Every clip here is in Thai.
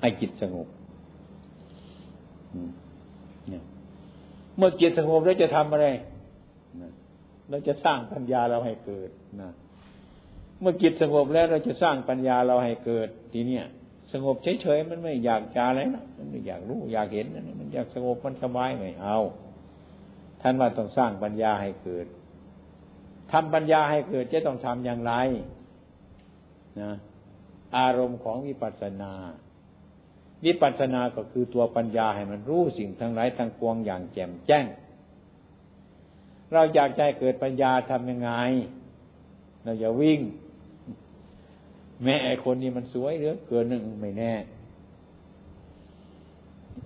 ให้จิตสงบเมื่อจิตสงบแล้วจะทำอะไรเราจะสร้างปัญญาเราให้เกิดนะเมื่อจิตสงบแล้วเราจะสร้างปัญญาเราให้เกิด ทีเนี้ยสงบเฉยๆมันไม่อยากจะอะไรนะมันไม่อยากรู้อยากเห็นมันอยากสงบมันสบายไม่เอา ท่านว่าต้องสร้างปัญญาให้เกิดทำปัญญาให้เกิดจะต้องทำอย่างไร นะ อารมณ์ของวิปัสสนาวิปัสสนาก็คือตัวปัญญาให้มันรู้สิ่งทั้งหลายทั้งปวงอย่างแจ่มแจ้ง เราอยากใจเกิดปัญญาทำยังไง เราอย่าวิ่ง แม่ไอคนนี้มันสวยเหลือเกินหนึ่งไม่แน่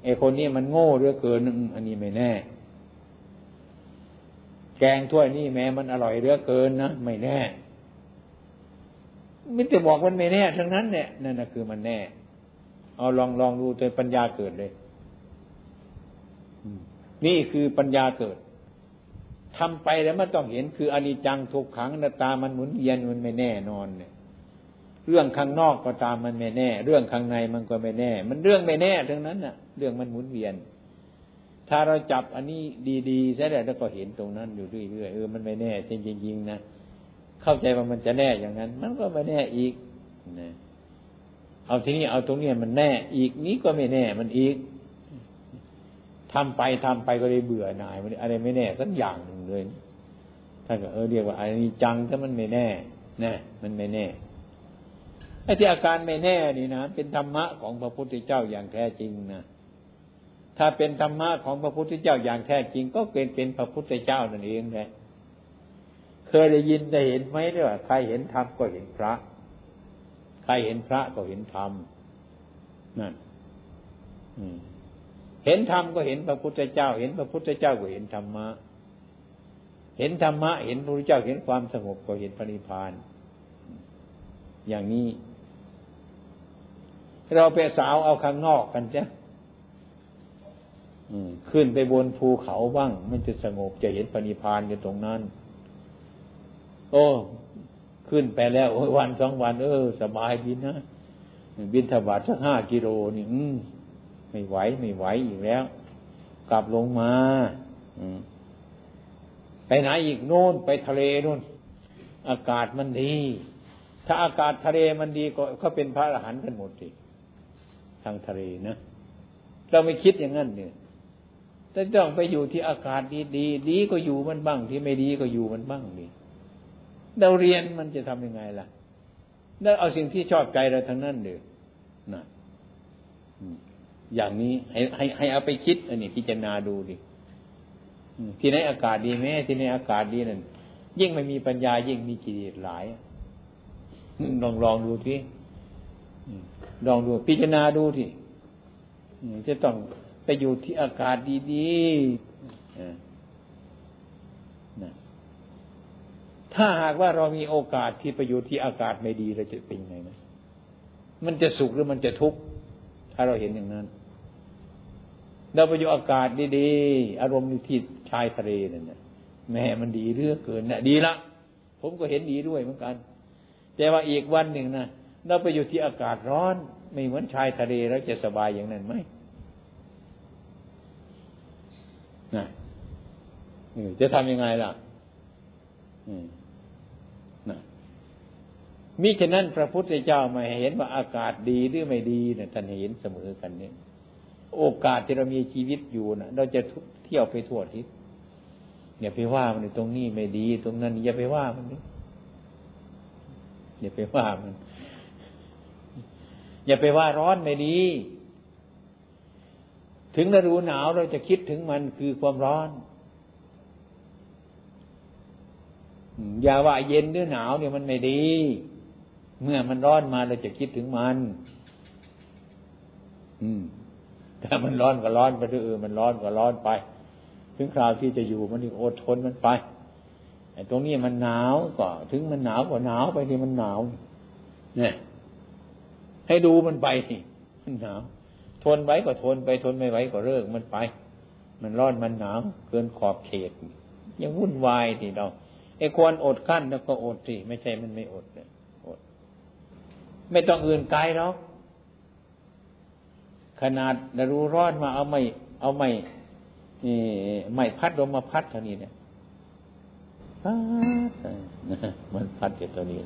ไอคนนี้มันโง่เหลือเกินหนึ่งอันนี้ไม่แน่ แกงถ้วยนี่แม้มันอร่อยเหลือเกินนะไม่แน่ มิจะบอกมันไม่แน่ทั้งนั้นเนี่ยนั่นนะคือมันแน่ เอาลองลองดูจนปัญญาเกิดเลยนี่คือปัญญาเกิดทำไปแล้วมันต้องเห็นคืออนิจจังทุกขังนาตามันหมุนเวียนมันไม่แน่นอนเนี่ย เรื่องข้างนอกก็ตามมันไม่แน่ เรื่องข้างในมันก็ไม่แน่ มันเรื่องไม่แน่ทั้งนั้นน่ะ เรื่องมันหมุนเวียน ถ้าเราจับอันนี้ดีๆใช่แล้วก็เห็นตรงนั้นอยู่เรื่อยๆเออมันไม่แน่จริงๆนะ เข้าใจว่ามันจะแน่อย่างนั้น มันก็ไม่แน่อีกนะเอาทีนี้เอาตรงนี้มันแน่ อีกนี้ก็ไม่แน่ มันอีกทำไปทำไปก็เลยเบื่อหน่ายมันอะไรไม่แน่สักอย่างหนึ่งเลยท่านก็เออเรียกว่าอันนี้จังถ้ามันไม่แน่แน่มันไม่แน่ไอ้ที่อาการไม่แน่นี่นะเป็นธรรมะของพระพุทธเจ้าอย่างแท้จริงนะถ้าเป็นธรรมะของพระพุทธเจ้าอย่างแท้จริง ก็เป็นเป็นพระพุทธเจ้านั่นเองแหละ เคยได้ยินได้เห็นไหมเนี่ยใครเห็นธรรมก็เห็นพระ ใครเห็นพระก็เห็นธรรมนั่นเห็นธรรมก็เห็นพระพุทธเจ้า เห็นพระพุทธเจ้าก็เห็นธรรมะ เห็นธรรมะ เห็นพระพุทธเจ้าเห็นความสงบก็เห็นพระนิพพาน อย่างนี้ เราไปสาวเอาข้างนอกกันจ้ะขึ้นไปบนภูเขาบ้าง มันจะสงบจะเห็นพระนิพพานอยู่ตรงนั้น โอ้ขึ้นไปแล้ววันสองวัน เออ สบายดีนะบินถบาทสักห้ากิโลนี่อืมไม่ไหวไม่ไหวอีกแล้ว กลับลงมาไปไหนอีกโน่นไปทะเลโน่น อากาศมันดี ถ้าอากาศทะเลมันดีก็เขาเป็นพระอรหันต์กันหมดสิทางทะเลนะเราไม่คิดอย่างนั้นเนี่ยแต่ต้องไปอยู่ที่อากาศดีดีดีก็อยู่มันบ้างที่ไม่ดีก็อยู่มันบ้างนี่ เราเรียนมันจะทำยังไงล่ะแล้วเอาสิ่งที่ชอบใจเราทั้งนั้นเดือนะอย่างนี้ให้ให้ให้เอาไปคิดอันนี้พิจารณาดูดิที่ไหนอากาศดีไหมที่ไหนอากาศดีนั่นยิ่งไม่มีปัญญายิ่งมีกิเลสหลายลองลองดูที่ลองดู พิจารณาดูที่จะต้องไปอยู่ที่อากาศดีๆ ถ้าหากว่าเรามีโอกาสที่ไปอยู่ที่อากาศไม่ดีเราจะเป็นยังไงนะมันจะสุขหรือมันจะทุกข์ถ้าเราเห็นอย่างนั้น เราไปอยู่อากาศดีๆอารมณ์อยู่ที่ชายทะเลนั่นนะแม่มันดีเรื่อเกินนะดีละผมก็เห็นดีด้วยเหมือนกัน แต่ว่าอีกวันหนึ่งนะเราไปอยู่ที่อากาศร้อน ไม่เหมือนชายทะเลแล้วจะสบายอย่างนั้นไหมนะจะทำยังไงล่ะ มมิฉะนั้นพระพุทธเจ้ามาเห็นว่าอากาศดีหรือไม่ดีเนี่ยท่านเห็นเสมอกันเนี่ย โอกาสที่เรามีชีวิตอยู่นะเราจะเที่ยวไปทั่วทิศอย่าไปว่ามันตรงนี้ไม่ดี ตรงนั้นอย่าไปว่ามันอย่าไปว่ามัน อย่าไปว่าร้อนไม่ดี ถึงฤดูหนาวเราจะคิดถึงมันคือความร้อน อย่าว่าเย็นหรือหนาวเนี่ยมันไม่ดี เมื่อมันร้อนมาเราจะคิดถึงมัน อืมถ้ามันร้อนก็ร้อนไปเออมันร้อนก็ร้อนไป ถึงคราวที่จะอยู่มันอดทนมันไปไอ้ตรงนี้มันหนาวก็ ถึงมันหนาวก็หนาวไปที่มันหนาว เนี่ย ให้ดูมันไปมันหนาว ทนไว้ก็ทนไปทนไม่ไหวก็เลิกมันไป มันร้อนมันหนาวเกินขอบเขต ยังวุ่นวายทีเรา ไอ้ควรอดขั้นแล้วก็อดสิไม่ใช่มันไม่อดเลยไม่ต้องอื่นไกลหรอกขนาดรู้ร้อนมาเอาไม่ เอาไม่ไม่พัดลมมาพัดเท่านี้เนี่ยพัดมันพัดอยู่ตัวนี้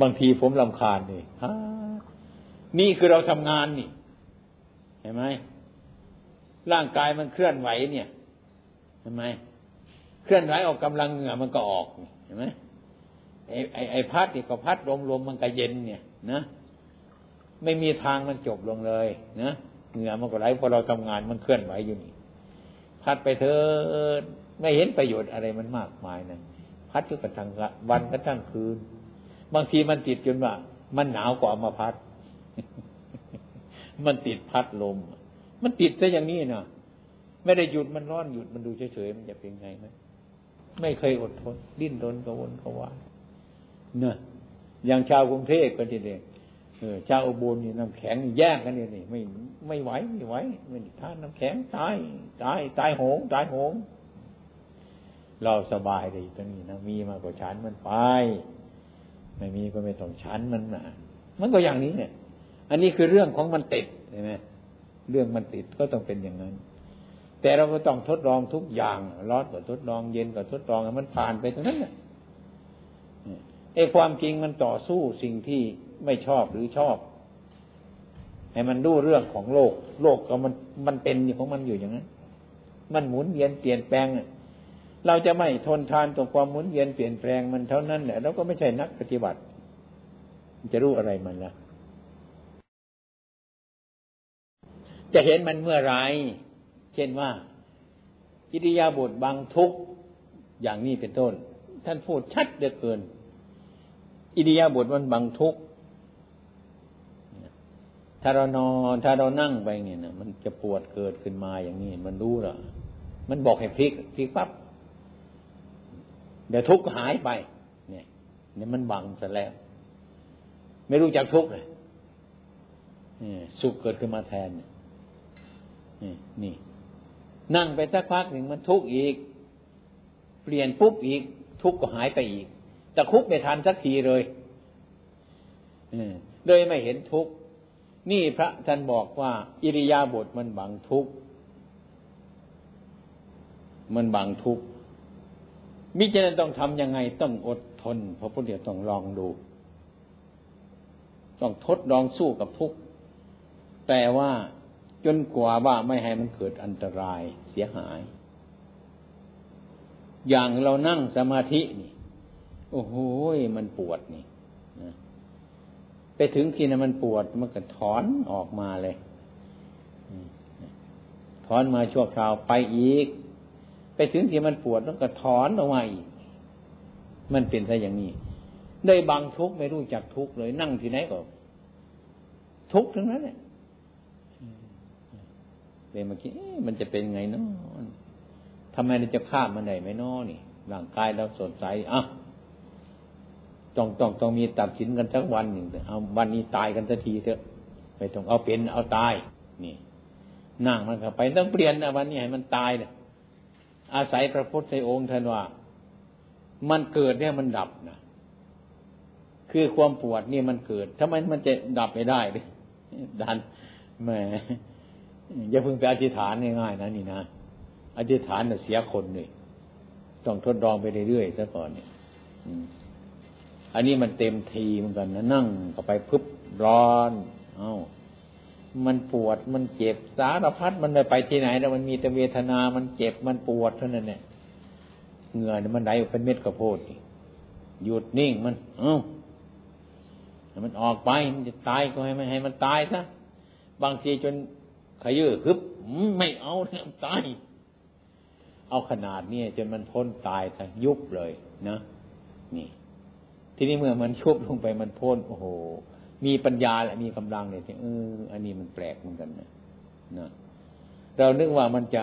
บางทีผมลำคาญเลยนี่คือเราทำงานนี่ เห็นไหมร่างกายมันเคลื่อนไหวเนี่ย เห็นไหม เคลื่อนไหวออกกำลังเหงื่อมันก็ออกเห็นไหมไอ้ไอ้ไอ้พัดนี่ก็พัดลมลมมันก็เย็นเนี่ยนะไม่มีทางมันจบลงเลยนะเหงื่อมันก็ไหลพอเราทำงานมันเคลื่อนไหวอยู่นี่ พัดไปเถอะไม่เห็นประโยชน์อะไรมันมากมายนะพัดอยู่กันทั้งวันกันทั้งคืน บางทีมันติดจนว่า มันหนาวกว่ามาพัด มันติดพัดลม มันติดซะอย่างนี้นะไม่ได้หยุดมันร้อนหยุดมันดูเฉยๆมันจะเป็นไงไหม ไม่เคยอดทน ดิ้นรนกระวนกระวายเนอะอย่างชาวกรุงเทพก็ทีเดียวเจ้าอุบลนี่น้ำแข็งแย่งกันเนี่ยนี่ไม่ไม่ไหวไม่ไหวไม่ท่านน้ำแข็งตายตายตายโหงตายโหง เราสบายเลยตรงนี้นะมีมากกว่าฉันมันไปไม่มีก็ไม่ต้องฉันมันนะมันก็อย่างนี้เนี่ย อันนี้คือเรื่องของมันติดใช่ไหมเรื่องมันติดก็ต้องเป็นอย่างนั้น แต่เราก็ต้องทดลองทุกอย่างร้อนก็ทดลองเย็นก็ทดลองมันผ่านไปตรงนั้นไอ้ความจริงมันต่อสู้สิ่งที่ไม่ชอบหรือชอบ ให้มันรู้เรื่องของโลก โลกก็มันมันเป็นของมันอยู่อย่างนั้น มันหมุนเวียนเปลี่ยนแปลงเราจะไม่ทนทานต่อความหมุนเวียนเปลี่ยนแปลงมันเท่านั้นแหละเราก็ไม่ใช่นักปฏิบัติ จะรู้อะไรมันละจะเห็นมันเมื่อไร เช่นว่ากิริยาบทบางทุกอย่างนี้เป็นต้น ท่านพูดชัดเหลือเกิน อิริยาบทมันบางทุกถ้าเรานอนถ้าเรานั่งไปเนี่ยนะมันจะปวดเกิดขึ้นมาอย่างนี้ มันรู้หรอมันบอกให้พลิกพลิกปั๊บเดี๋ยวทุกข์หายไป เนี่ยเนี่ยมันบังซะแล้ว ไม่รู้จักทุกข์เลยสุขเกิดขึ้นมาแทนนี่นี่ นั่งไปสักพักหนึ่งมันทุกข์อีก เปลี่ยนปุ๊บอีก ทุกข์ก็หายไปอีก แต่คุกไม่ทันสักทีเลยโดยไม่เห็นทุกข์นี่พระท่านบอกว่า อิริยาบถมันบังทุกข์มันบังทุกข์มิจฉาต้องทำยังไงต้องอดทนพระพุทธเจ้าต้องลองดู ต้องทดลองสู้กับทุกข์แต่ว่า จนกว่าว่าไม่ให้มันเกิดอันตรายเสียหาย อย่างเรานั่งสมาธินี่ โอ้โหมันปวดนี่นะไปถึงที่นั้นมันปวดมันก็ถอนออกมาเลยถอนมาชั่วคราวไปอีก ไปถึงที่มันปวดมันก็ถอนออกมาอีก มันเป็นซะอย่างนี้ได้บางทุกไม่รู้จักทุกเลย นั่งที่ไหนก็ ทุกทั้งนั้นเลย เลยมาคิดมันจะเป็นไงเนาะทำไมเราจะข้ามมันได้ไหมนาะนี่ร่างกายเราสดใสอะต้องต้องต้องมีตัดสินกันทั้งวันหนึ่งเอาวันนี้ตายกันสักทีเถอะไม่ต้องเอาเป็นเอาตาย นี่นั่งมันเข้าไปต้องเปลี่ยนวันนี้ให้มันตายเนี่ยอาศัยพระพุทธองค์ท่านว่า มันเกิดเนี่ยมันดับนะคือความปวดนี่มันเกิดทำไมมันจะดับไม่ได้เลยดันแหม อย่าเพิ่งไปอธิษฐานง่ายๆนะนี่นะอธิษฐานเนี่ยเสียคนเลยต้องทดลองไปเรื่อยๆซะก่อนเนี่ยอันนี้มันเต็มทีเหมือนกันนะนั่งก็ไปพึบร้อน เอา้า มันปวดมันเจ็บสารพัดมันไม่ไปที่ไหนแล้วมันมีแต่เวทนา มันเจ็บมันปวดเท่านั้นเนี่ยเหงื่อเนี่ยมันไหลเป็นเม็ดกระโพดหยุดนิ่งมัน เอ้ามันออกไปมันจะตายก็ให้มันให้มันตายซะบางทีจน ขยื้อฮึบไม่เอาเนี่ยตาย เอาขนาดนี้จนมันพ้นตายซะยุบเลยนะนี่ ทีนี้เมื่อมันชุบลงไปมันพ้นโอ้โห มีปัญญาและมีกำลังเนี่ยเอออันนี้มันแปลกเหมือนกันนะนะเรานึกว่ามันจะ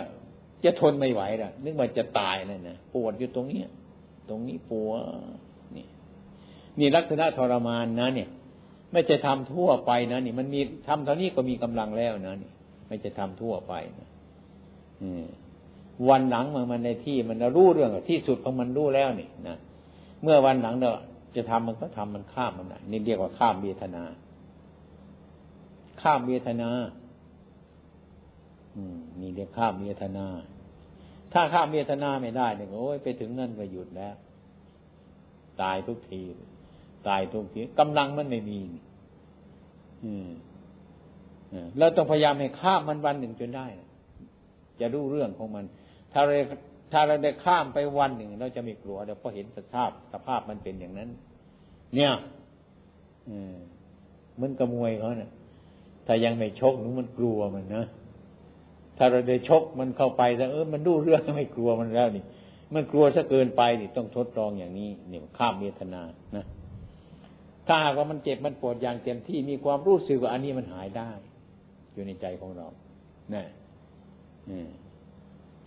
จะทนไม่ไหวละนึกว่าจะตายเลยนะปวดอยู่ตรงนี้ตรงนี้ปวดนี่นี่ลักษณะทรมานนะ เนี่ย ไม่จะทำทั่วไปนะนี่ มันมีทำเท่านี้ก็มีกำลังแล้วนะนี่ ไม่จะทำทั่วไปนะวันหลังมันมันในที่มันรู้เรื่องที่สุดของมันรู้แล้วนี่นะเมื่อวันหลังเนาะจะทำมันก็ทำมันข้ามมันนี่เรียกว่าข้ามเวทนา ข้ามเวทนา อืมนี่เรียกข้ามเวทนา ถ้าข้ามเวทนาไม่ได้เนี่ยโอ้ยไปถึงนั่นก็หยุดแล้ว ตายทุกที ตายทุกทีกำลังมันไม่มีอืม เราต้องพยายามให้ข้ามมันวันหนึ่งจนได้ จะรู้เรื่องของมัน ถ้าเราถ้าเราได้ข้ามไปวันหนึ่ง เราจะไม่กลัวเดี๋ยวพอเห็นสภาพสภาพมันเป็นอย่างนั้น เนี่ยมันกระมวยเขาเนะ่ยถ้ายังไม่ชกหนูมันกลัวมันนะถ้าเราได้ชกมันเข้าไปแล้วเออมันดูเรื่องไม่กลัวมันแล้วนี่ มันกลัวซะเกินไปนี่ต้องทดลองอย่างนี้เนี่ยข้ามเวทนานะถ้าหากว่ามันเจ็บมันปวดอย่างเต็มที่มีความรู้สึกว่าอันนี้มันหายได้ อยู่ในใจของเรานะ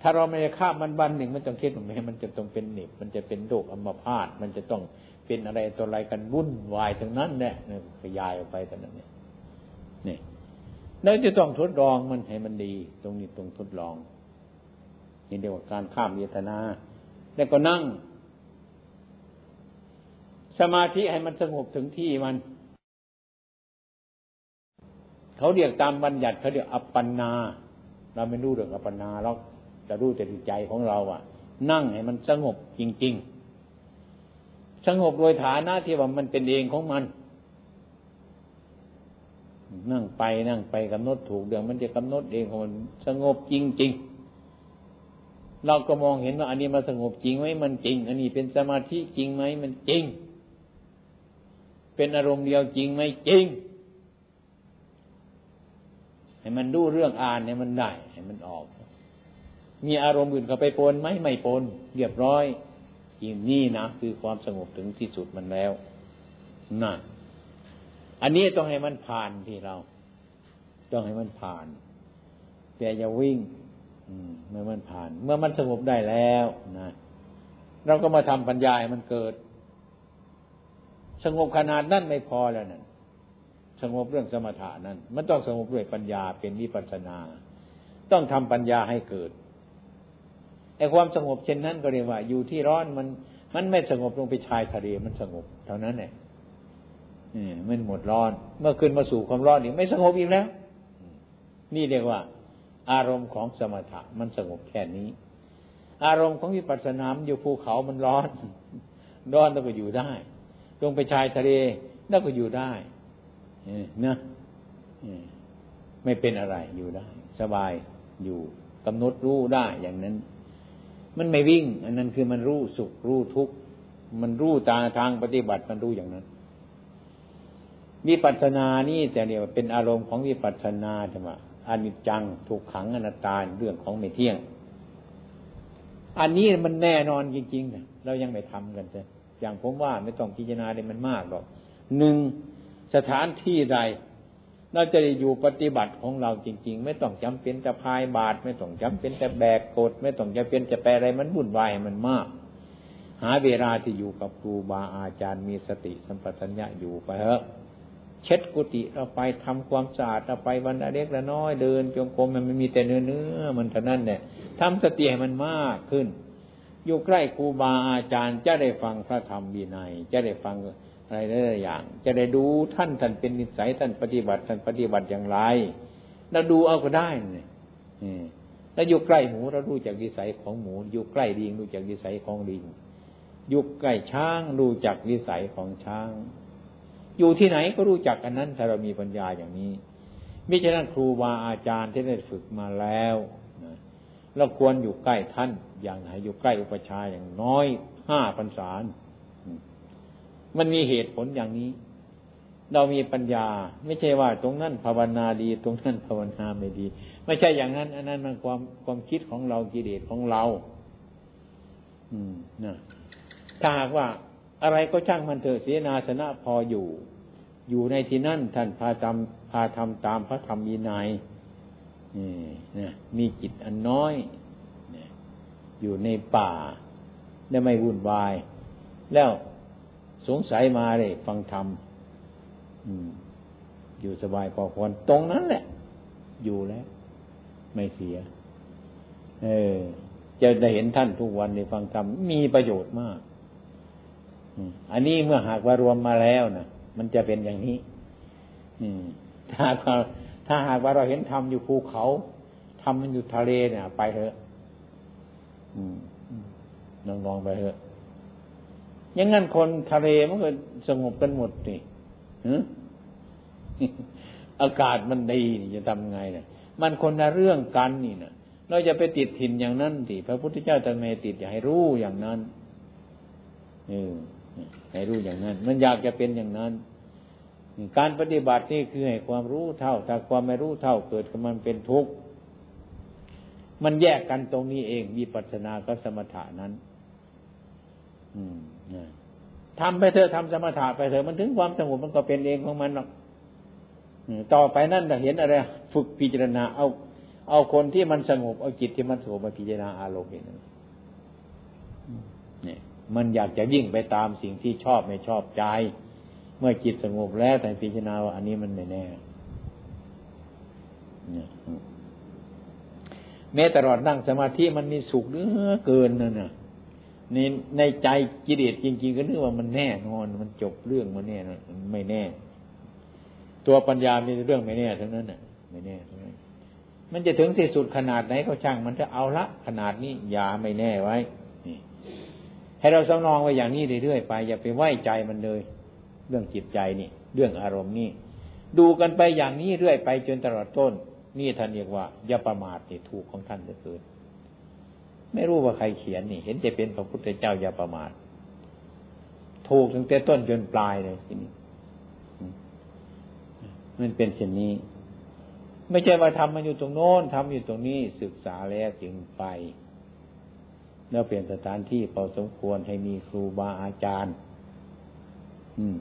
ถ้าเราไม่ได้ข้ามันวันหนึ่งมันต้องคิดว่าแม้มันจะต้องเป็นหนิบมันจะเป็นโรคอัมพาตมันจะต้องเป็นอะไรตัวอะไรกันวุ่นวายทั้งนั้นเนี่ยขยายออกไปแต่นั้นเนี่ยนี่แล้วจะต้องทดลองมันให้มันดี ตรงนี้ตรงทดลองนี่เรียกว่าการข้ามเวทนา แล้วก็นั่ง สมาธิให้มันสงบถึงที่มัน เขาเรียกตามบัญญัติเขาเรียกอัปปนา เราไม่รู้เรื่องอัปปนาเราจะรู้แต่ใจของเราอะ นั่งให้มันสงบจริง ๆ สงบโดยฐานะที่ว่ามันเป็นเองของมัน นั่งไปนั่งไปกำหนดถูกเดี๋ยวมันจะกำหนดเองของมันสงบจริง ๆเราก็มองเห็นว่าอันนี้มันสงบจริงไหมมันจริง อันนี้เป็นสมาธิจริงไหมมันจริง เป็นอารมณ์เดียวจริงไหมจริง ให้มันดูเรื่องอ่านเนี่ยมันได้ให้มันออก มีอารมณ์อื่นเข้าไปปนไหมไม่ปนเรียบร้อยจริงนี่นะคือความสงบถึงที่สุดมันแล้วนั่นอันนี้ต้องให้มันผ่านที่เรา ต้องให้มันผ่านแต่อย่าวิ่งเมื่อมันผ่าน เมื่อมันสงบได้แล้วนะเราก็มาทำปัญญาให้มันเกิด สงบขนาดนั้นไม่พอแล้วนั่น สงบเรื่องสมถะนั้น มันต้องสงบด้วยปัญญาเป็นวิปัสนา ต้องทำปัญญาให้เกิดไอ้ความสงบเช่นนั้นก็เรียกว่า อยู่ที่ร้อนมันมันไม่สงบลงไปชายทะเลมันสงบ เท่านั้นเองมันหมดร้อน เมื่อขึ้นมาสู่ความร้อนนี่ไม่สงบอีกแล้ว นี่เรียกว่า อารมณ์ของสมถะมันสงบแค่นี้ อารมณ์ของวิปัสสนามอยู่ภูเขามันร้อน ร้อนแล้วก็อยู่ได้ ลงไปชายทะเลแล้วก็อยู่ได้ นะไม่เป็นอะไรอยู่ได้ สบายอยู่กำหนดรู้ได้อย่างนั้น มันไม่วิ่ง อันนั้นคือมันรู้สุขรู้ทุกข์มันรู้ตาทางปฏิบัติมันรู้อย่างนั้นวิปัสสนานี่แต่เดียวเป็นอารมณ์ของวิปัสสนาใช่ไหมอนิจจังถูกขังอนัตตาเรื่องของไม่เที่ยง อันนี้มันแน่นอนจริงๆนะเรายังไม่ทำกันเลยอย่างผมว่าไม่ต้องพิจารณาเลยมันมากหรอกหนึ่ง สถานที่ใดเราจะได้อยู่ปฏิบัติของเราจริง ๆ ไม่ต้องจำเป็นจะพายบาท ไม่ต้องจำเป็นจะแบกกด ไม่ต้องจำเป็นจะแปลอะไรมันวุ่นวายมันมาก หาเวลาที่อยู่กับครูบาอาจารย์มีสติสัมปชัญญะอยู่ไปเถอะเช็ดกุฏิเราไปทำความสะอาดเราไปวันเล็กละน้อยเดินจงกรมมันไม่มีแต่เนื้อเนื้อมันเท่านั้นเนี่ยทำสติให้มันมากขึ้น อยู่ใกล้ครูบาอาจารย์จะได้ฟังพระธรรมวินัยจะได้ฟัง อะไรหลายอย่าง จะได้ดูท่านท่านเป็นนิสัยท่านปฏิบัติท่านปฏิบัติอย่างไรแล้วดูเอาก็ได้เนี่ยแล้วอยู่ใกล้หมูเรารู้จักวิสัยของหมู อยู่ใกล้ลิงรู้จักวิสัยของลิงอยู่ใกล้ช้างรู้จักวิสัยของช้าง อยู่ที่ไหนก็รู้จักอันนั้นถ้าเรามีปัญญาอย่างนี้มิฉะนั้นครูบาอาจารย์ที่ได้ฝึกมาแล้วเราควรอยู่ใกล้ท่านอย่างไหนอยู่ใกล้อุปชาอย่างน้อยห้าพรรษา มันมีเหตุผลอย่างนี้ เรามีปัญญา ไม่ใช่ว่าตรงนั้นภาวนาดี ตรงนั้นภาวนาไม่ดี ไม่ใช่อย่างนั้น อันนั้นมันความความคิดของเรากิเลสของเรา อืมนะถ้าหากว่าอะไรก็ช่างมันเถอะเสนาสนะพออยู่ อยู่ในที่นั่นท่านพาทำพาทำตามพระธรรมยีนายนี่นะมีจิตอันน้อยอยู่ในป่าได้ไม่วุ่นวาย แล้ว สงสัยมาเลยฟังธรรมอยู่สบายพอควรตรงนั้นแหละ อยู่แล้ว ไม่เสีย เออ จะได้เห็นท่านทุกวันในฟังธรรมมีประโยชน์มากอันนี้เมื่อหากว่ารวมมาแล้วนะมันจะเป็นอย่างนี้ถ้าถ้าหากว่าเราเห็นธรรมอยู่ภูเขาธรรมมันอยู่ทะเลเนี่ย ไปเถอะลองลองไปเถอะ ยังงั้นคนทะเลมันก็สงบกันหมดนี่อากาศมันดีนี่จะทำไงเนี่ยมันคนละเรื่องกันนี่นะเราจะไปติดถิ่นอย่างนั้นสิพระพุทธเจ้าตรัสไม่ติดอย่าให้รู้อย่างนั้นเออให้รู้อย่างนั้น มันอยากจะเป็นอย่างนั้น การปฏิบัตินี่คือให้ความรู้เท่า ถ้าความไม่รู้เท่าเกิดขึ้นมันเป็นทุกข์มันแยกกันตรงนี้เองมีปัจนากับสมถะนั้น อืม ทำไปเถอะทำสมถะไปเถอะมันถึงความสงบมันก็เป็นเองของมันหรอกต่อไปนั่นจะเห็นอะไร ฝึกพิจารณา เอาเอาคนที่มันสงบเอาจิตที่มันสงบมาพิจารณาอารมณ์เองนี่มันอยากจะยิ่งไปตามสิ่งที่ชอบไม่ชอบใจ เมื่อจิตสงบแล้วแต่พิจารณาว่าอันนี้มันไม่แน่แม้ตลอดนั่งสมาธิมันมีสุขเหลือเกินนั่นน่ะ ในในใจกิเลสจริง ๆ ก็นึกว่ามันแน่นอน มันจบเรื่องมันแน่นอนไม่แน่ ตัวปัญญามีเรื่องไม่แน่ทั้งนั้นน่ะ ไม่แน่ทั้งนั้นมันจะถึงที่สุดขนาดไหนก็ช่าง มันจะเอาละขนาดนี้อย่าไม่แน่ไว้นี่ให้เราสำนองไว้อย่างนี้เรื่อยๆไป อย่าไปไว้ใจมันเลย เรื่องจิตใจนี่ เรื่องอารมณ์นี่ ดูกันไปอย่างนี้เรื่อยไปจนตลอดต้น นี่ท่านเรียกว่าอย่าประมาทนี่ถูกของท่านเหลือเกิน ไม่รู้ว่าใครเขียนนี่ เห็นจะเป็นพระพุทธเจ้าอย่าประมาทถูกตั้งแต่ต้นจนปลายเลยทีนี้มันเป็นเช่นนี้ ไม่ใช่ว่าทำมันอยู่ตรงโน้นทำอยู่ตรงนี้ศึกษาแล้วจึงไป แล้วเปลี่ยนสถานที่พอสมควรให้มีครูบาอาจารย์ อืม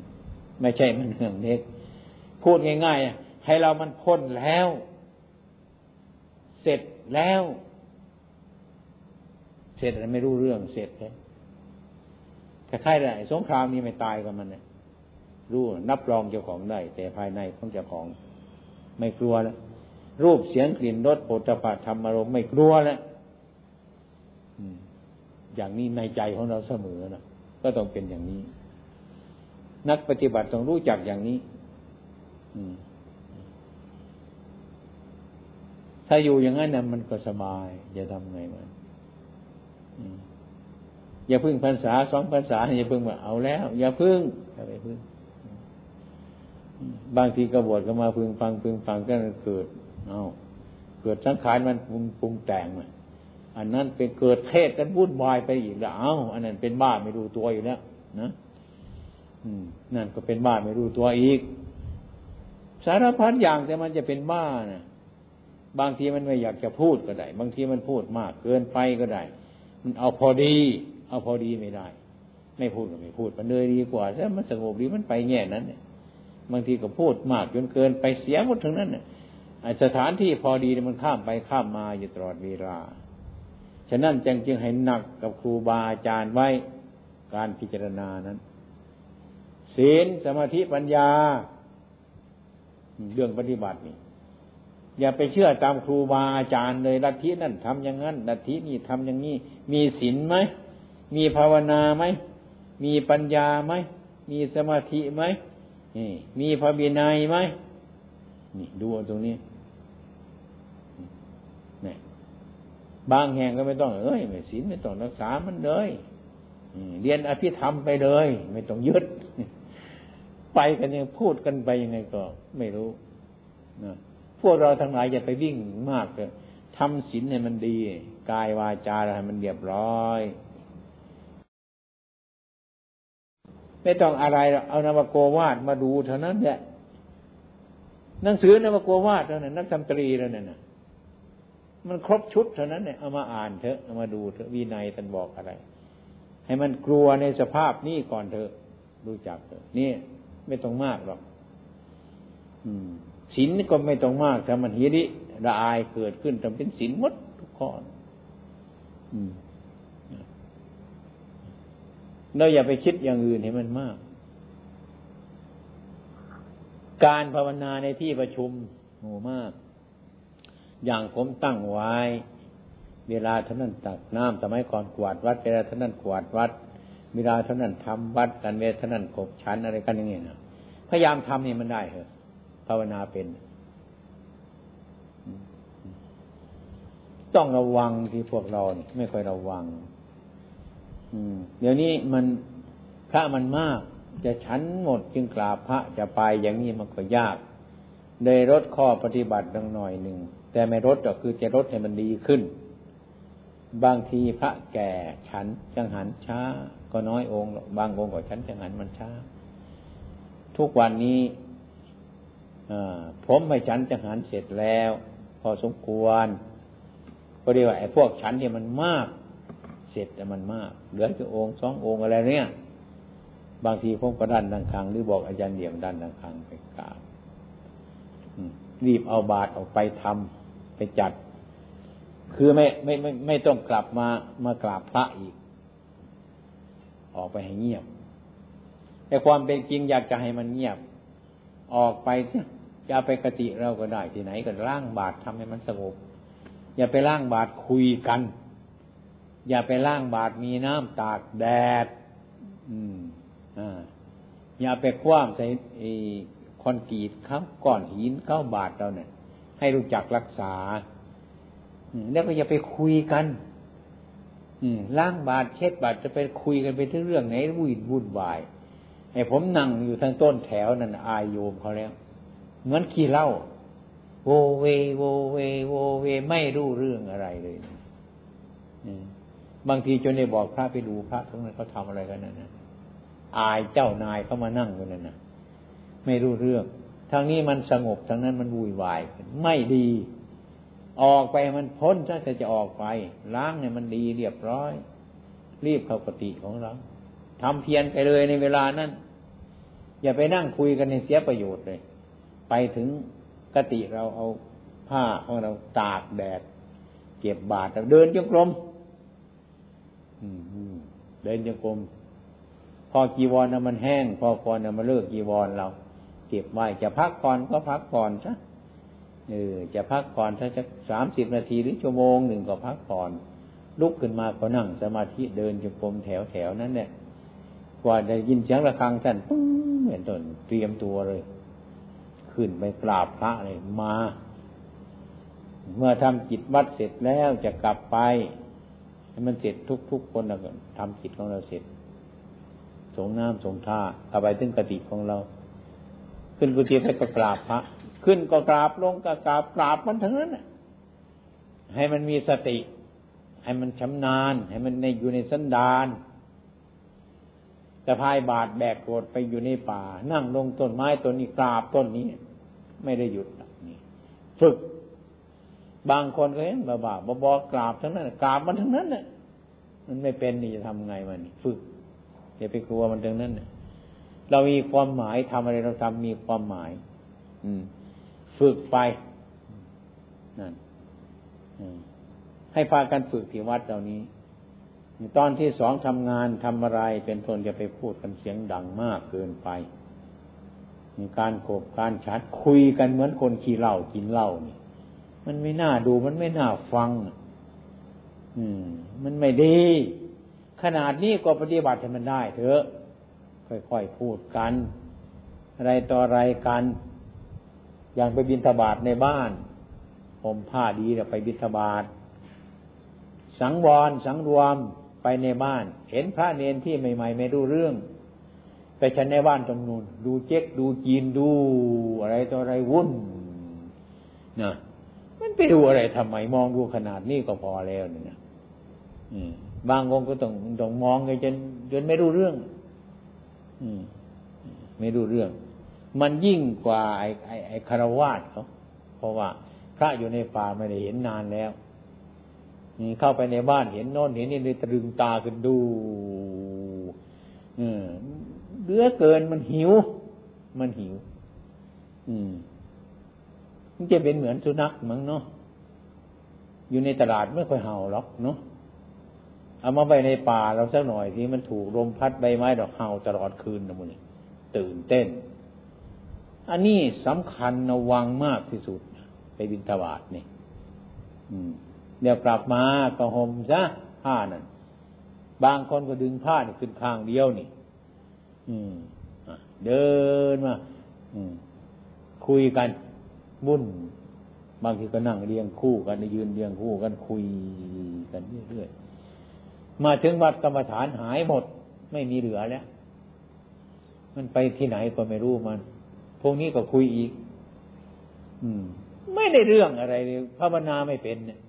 ไม่ใช่มันเรื่องเล็กพูดง่ายๆให้เรามันพ้นแล้ว เสร็จแล้ว เสร็จไม่รู้เรื่องเสร็จแล้วแต่ใครได้สงครามนี้ไม่ตายกับมันเนี่ยรู้นับรองเจ้าของได้ แต่ภายในของเจ้าของ ไม่กลัวแล้วรูปเสียงกลิ่นรสโผฏฐะธรรมอารมณ์ไม่กลัวแล้วอย่างนี้ในใจของเราเสมอนะก็ต้องเป็นอย่างนี้ นักปฏิบัติต้องรู้จักอย่างนี้ถ้าอยู่อย่างนั้นนะมันก็สบายจะทำไงมัน อย่าพึ่งภาษาสองภาษาอย่าพึ่งว่าเอาแล้ว อย่าพึ่งอย่าไปพึ่งบางทีกบฏก็มาพึงฟังพึงฟังก็เกิด เอาเกิดสังขารมันปรุงปรุงแต่งมาอันนั้นเป็นเกิดเทศกันวุ่นวายไปอีกแล้วเอาอันนั้นเป็นบ้าไม่รู้ตัวอยู่แล้วนะอืม นั่นก็เป็นบ้าไม่รู้ตัวอีก สารพัดอย่างแต่มันจะเป็นบ้านะบางทีมันไม่อยากจะพูดก็ได้ บางทีมันพูดมากเกินไปก็ได้ มันเอาพอดี เอาพอดีไม่ได้ ไม่พูดก็ไม่พูดมันเลยดีกว่าถ้ามันสงบดีมันไปแง่นั้นเนี่ยบางทีก็พูดมากจนเกินไปเสียหมดทั้งนั้นเนี่ยสถานที่พอดีมันข้ามไปข้ามมาอยู่ตลอดเวลา ฉะนั้นจึงจึงให้หนักกับครูบาอาจารย์ไว้การพิจารณานั้น ศีลสมาธิปัญญา เรื่องปฏิบัตินี่ อย่าไปเชื่อตามครูบาอาจารย์เลยลัทธินั่นทำอย่างนั้นลัทธินี่ทำอย่างนี้ มีศีลไหมมีภาวนาไหมมีปัญญาไหมมีสมาธิไหมมีพระบินัยไหมนี่ดูตรงนี้นี่บางแห่งก็ไม่ต้องเอ้ยไม่ศีลไม่ต้องรักษามันเลยเรียนอภิธรรมไปเลย ไม่ต้องยึดไปกันยังพูดกันไปยังไงก็ไม่รู้นะ พวกเราทั้งหลายอย่าไปวิ่งมากเลยทำศีลให้มันดีกายวาจาให้มันเรียบร้อย ไม่ต้องอะไรเอานวโกวาดมาดูเท่านั้นแหละหนังสือนวโกวาดเท่านั้นนักธรรมตรีแล้วนั่นนะมันครบชุดเท่านั้นเนี่ยเอามาอ่านเถอะเอามาดูเถอะวินัยท่านบอกอะไร ให้มันกลัวในสภาพนี้ก่อนเถอะรู้จักเถอะนี่ไม่ต้องมากหรอก อืม ศีลก็ไม่ต้องมากถ้ามันฮิริละอายเกิดขึ้นทำเป็นศีลมดทุกข้อเราอย่าไปคิดอย่างอื่นให้มันมาก การภาวนาในที่ประชุมโหมาก อย่างผมตั้งไว้ เวลาท่านั้นตักน้ำสมัยก่อนกวาดวัด เวลาท่านั้นกวาดวัด เวลาท่านั้นทำวัดกันเวลาท่านั้นกบชั้นอะไรกันอย่างเงี้ยนะพยายามทำนี่มันได้เหรอ ภาวนาเป็น ต้องระวังที่พวกเราเนี่ยไม่ค่อยระวังเดี๋ยวนี้มันพระมันมาก จะฉันหมดจึงกราบพระจะไปอย่างนี้มันก็ยากเลยลดข้อปฏิบัติดังหน่อยหนึ่ง แต่ไม่ลดก็คือจะลดให้มันดีขึ้น บางทีพระแก่ฉันจังหันช้า ก็น้อยองค์ บางองค์ก็ฉันจังหันมันช้า ทุกวันนี้ ผมให้ฉันจังหันเสร็จแล้ว พอสมควรก็เรียกว่าไอ้พวกฉันเนี่ยมันมาก เสร็จแต่มันมาก เหลือแค่องค์สององค์อะไรเนี่ย บางทีผมก็ดันดังคังหรือบอกอาจารย์เดี่ยมดันดังคังไปกราบรีบเอาบาตรออกไปทำไปจัด คือไม่ไม่ไม่ไม่ต้องกลับมามากราบพระอีก ออกไปให้เงียบแต่ความเป็นจริงอยากจะให้มันเงียบ ออกไปเสีย จะไปกติเราก็ได้ที่ไหนก็ร่างบาตรทำให้มันสงบ อย่าไปร่างบาตรคุยกัน อย่าไปร่างบาตรมีน้ำตากแดด อืมอ่าอย่าไปคว้างใส่คอนกรีตเข้าก้อนหินเข้าบาดเราเนี่ย ให้รู้จักรักษาแล้วก็อย่าไปคุยกันล้างบาดเช็ดบาดจะไปคุยกันไปถึงเรื่องไหนวุ่นวุ่นวายไอ้ผมนั่งอยู่ทางต้นแถวนั่นอายโยมเขาแล้ว เหมือนขี้เล่าโวเวโวเวโวเวไม่รู้เรื่องอะไรเลยบางทีจนได้บอกพระไปดูพระทั้งนั้นเขาทำอะไรกันนั่นนะอายเจ้านายเขามานั่งอยู่นั่นนะไม่รู้เรื่องทางนี้มันสงบทางนั้นมันวุ่นวายไม่ดี ออกไปมันพ้นถ้าจะจะออกไป ล้างเนี่ยมันดีเรียบร้อย รีบเข้าปฏิของเราทำเพียรไปเลยในเวลานั้น อย่าไปนั่งคุยกันในเสียประโยชน์เลย ไปถึงกติเราเอาผ้าของเราตากแดด เก็บบาตรเดินจงกรมเดินจงกรมพอกีวรนะมันแห้ง พอก่อนนะมันเลิกกีวรเรา เก็บไว้จะพักผ่อนก็พักผ่อนซะเออจะพักผ่อนถ้าจะสามสิบนาทีหรือชั่วโมงหนึ่งก็พักผ่อนลุกขึ้นมาก็นั่งสมาธิเดินจงกรมแถวแถวนั้นเนี่ยกว่าจะยินเสียงระฆังท่านปุ้งเหมือนต้นเตรียมตัวเลย ขึ้นไปกราบพระเลยมา เมื่อทำจิตวัดเสร็จแล้วจะกลับไป ให้มันเสร็จทุกๆคนแล้วก็ทำจิตของเราเสร็จ สงน้ำสงท่ากลับไปถึงกติของเรา ขึ้นกุฏิไปก็กราบพระ ขึ้นก็กราบลงก็กราบกราบมันทั้งนั้นให้มันมีสติ ให้มันชำนาญ ให้มันในอยู่ในสันดาน จะพายบาดแบกโกรธไปอยู่ในป่า นั่งลงต้นไม้ต้นนี้กราบต้นนี้ ไม่ได้หยุดนี่ฝึก บางคนก็เห็นบ้าบ้าบอกราบทั้งนั้นกราบมันทั้งนั้นน่ะมันไม่เป็นนี่จะทำไงมันฝึกอย่าไปกลัวมันทั้งนั้นเรามีความหมายทำอะไรเราทำมีความหมาย อืม ฝึกไปนั่นให้พากันฝึกที่วัดเหล่านี้ ตอนที่สองทำงานทำอะไรเป็นทนจะไปพูดกันเสียงดังมากเกินไป มีการโกบการชัดคุยกันเหมือนคนขี้เหล้ากินเหล้านี่ มันไม่น่าดูมันไม่น่าฟัง อืม มันไม่ดี ขนาดนี้ก็ปฏิบัติให้มันได้เถอะ ค่อยๆพูดกัน อะไรต่ออะไรกัน อย่างไปบินทบาทในบ้านผมผ้าดีเราไปบินทบาทสังวรสังรวม ไปในบ้าน เห็นพระเนนที่ใหม่ ๆ ไม่รู้เรื่อง ไปฉันในบ้านตรงนู้นดูเจ๊กดูจีนดูอะไรต่ออะไรวุ่นนะมันไปดูอะไรทำไมมองดูขนาดนี้ก็พอแล้วเนี่ยบางองค์ก็ต้องต้องมองไงจนจนไม่รู้เรื่องไม่รู้เรื่อง มันยิ่งกว่าไอ้ไอ้ไอ้คารวาสเขาเพราะว่าพระอยู่ในป่าไม่ได้เห็นนานแล้ว เข้าไปในบ้านเห็นโน่นเห็นนี่เลยตรึงตาขึ้นดูเลือเกินมันหิว มันหิว อืมมันจะเป็นเหมือนสุนัขมั้งเนาะอยู่ในตลาดไม่ค่อยเห่าหรอกเนาะเอามาไปในป่าเราสักหน่อยที่มันถูกลมพัดใบไม้ดอกเห่าตลอดคืนนะมึงตื่นเต้น อันนี้สำคัญระวังมากที่สุด ไปบินทบาทนี่ อืม เดี๋ยวกลับมาก็ห่มซะผ้านั่นบางคนก็ดึงผ้านี่ขึ้นข้างเดียวนี่ อืมเดินมาคุยกันบุ่นบางทีก็นั่งเรียงคู่กันยืนเรียงคู่กันคุยกันเรื่อยๆมาถึงวัดกรรมฐานหายหมด ไม่มีเหลือแล้ว มันไปที่ไหนก็ไม่รู้มัน พวกนี้ก็คุยอีก อืม ไม่ได้เรื่องอะไรเลยภาวนาไม่เป็นเนี่ย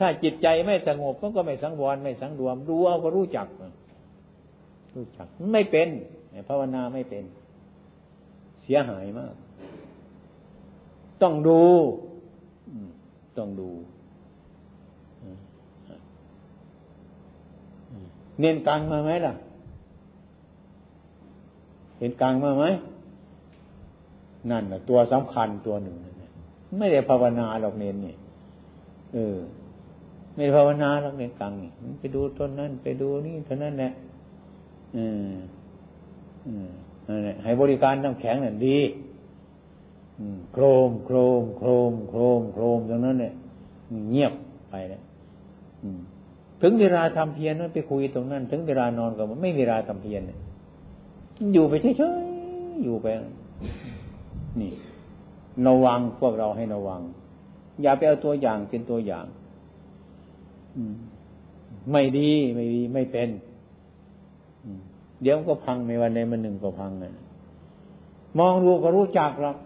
ถ้าจิตใจไม่สงบมันก็ไม่สังวรไม่สังรวมรู้เอาก็รู้จัก รู้จักไม่เป็นภาวนาไม่เป็น เสียหายมาก ต้องดูต้องดูเน้นกลางมาไหมล่ะ เห็นกลางมาไหมนั่นแหละตัวสำคัญตัวหนึ่ง ไม่ได้ภาวนาหรอกเน้นนี่เออ ไม่ภาวนาหรอกเน้นกลางนี่ไปดูต้นนั้นไปดูนี่เท่านั้นแหละอืมอืมนั่นแหละให้บริการน้ำแข็งนั่นดีโครมโครมโครมโครมโครมตรงนั้นเนี่ยเงียบไปแล้วถึงเวลาทำเพียรนั้นไปคุยตรงนั้น ถึงเวลานอนก็ไม่มีเวลาทำเพียรเนี่ยอยู่ไปเฉยๆอยู่ไป นี่ระวังพวกเราให้ระวัง อย่าไปเอาตัวอย่างเป็นตัวอย่าง ไม่ดีไม่ดี ไม่เป็นเดี๋ยวก็พังในวันใดมันหนึ่งก็พังนะมองดูก็รู้จักหรอก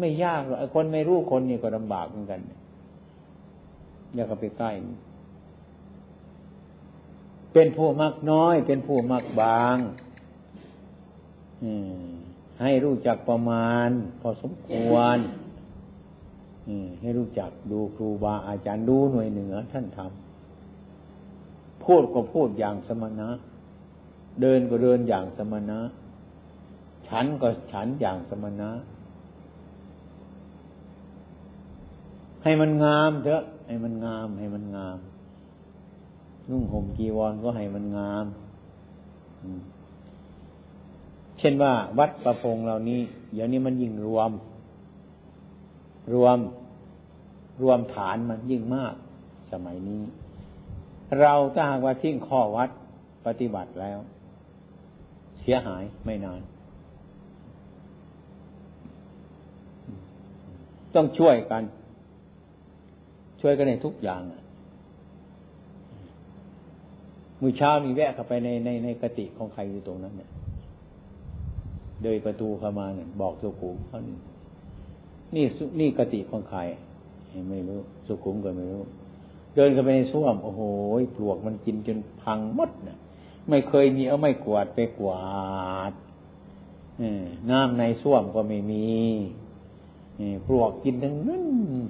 ไม่ยากหรอกคนไม่รู้คนนี่ก็ลำบากเหมือนกันอย่าเข้าไปใกล้เป็นผู้มักน้อย เป็นผู้มักบางให้รู้จักประมาณ พอสมควร ให้รู้จักดูครูบาอาจารย์ดูหน่วยเหนือท่านทำพูดก็พูดอย่างสมณะ เดินก็เดินอย่างสมณะ ฉันก็ฉันอย่างสมณะ ให้มันงามเถอะ ให้มันงาม ให้มันงาม นุ่งห่มกีวรก็ให้มันงาม เช่นว่าวัดประพงเหล่านี้ เดี๋ยวนี้มันยิ่งรวม รวมรวมฐานมันยิ่งมาก สมัยนี้ เราถ้าหากว่าทิ้งข้อวัดปฏิบัติแล้ว เสียหายไม่นาน ต้องช่วยกัน ช่วยกันในทุกอย่างมือเช้ามีแวะเข้าไปในในในกติของใครอยู่ตรงนั้นเนี่ยเดินประตูเข้ามาเนี่ยบอกสุขุมเขานี่ นี่นี่กติของใครไม่รู้ สุขุมก็ไม่รู้ เดินเข้าไปในส้วมโอ้โหปลวกมันกินจนพังหมดเนี่ยไม่เคยมีเอาไม่กวาดไปกวาดน้ำในส้วมก็ไม่มีปลวกกินทั้งนั้น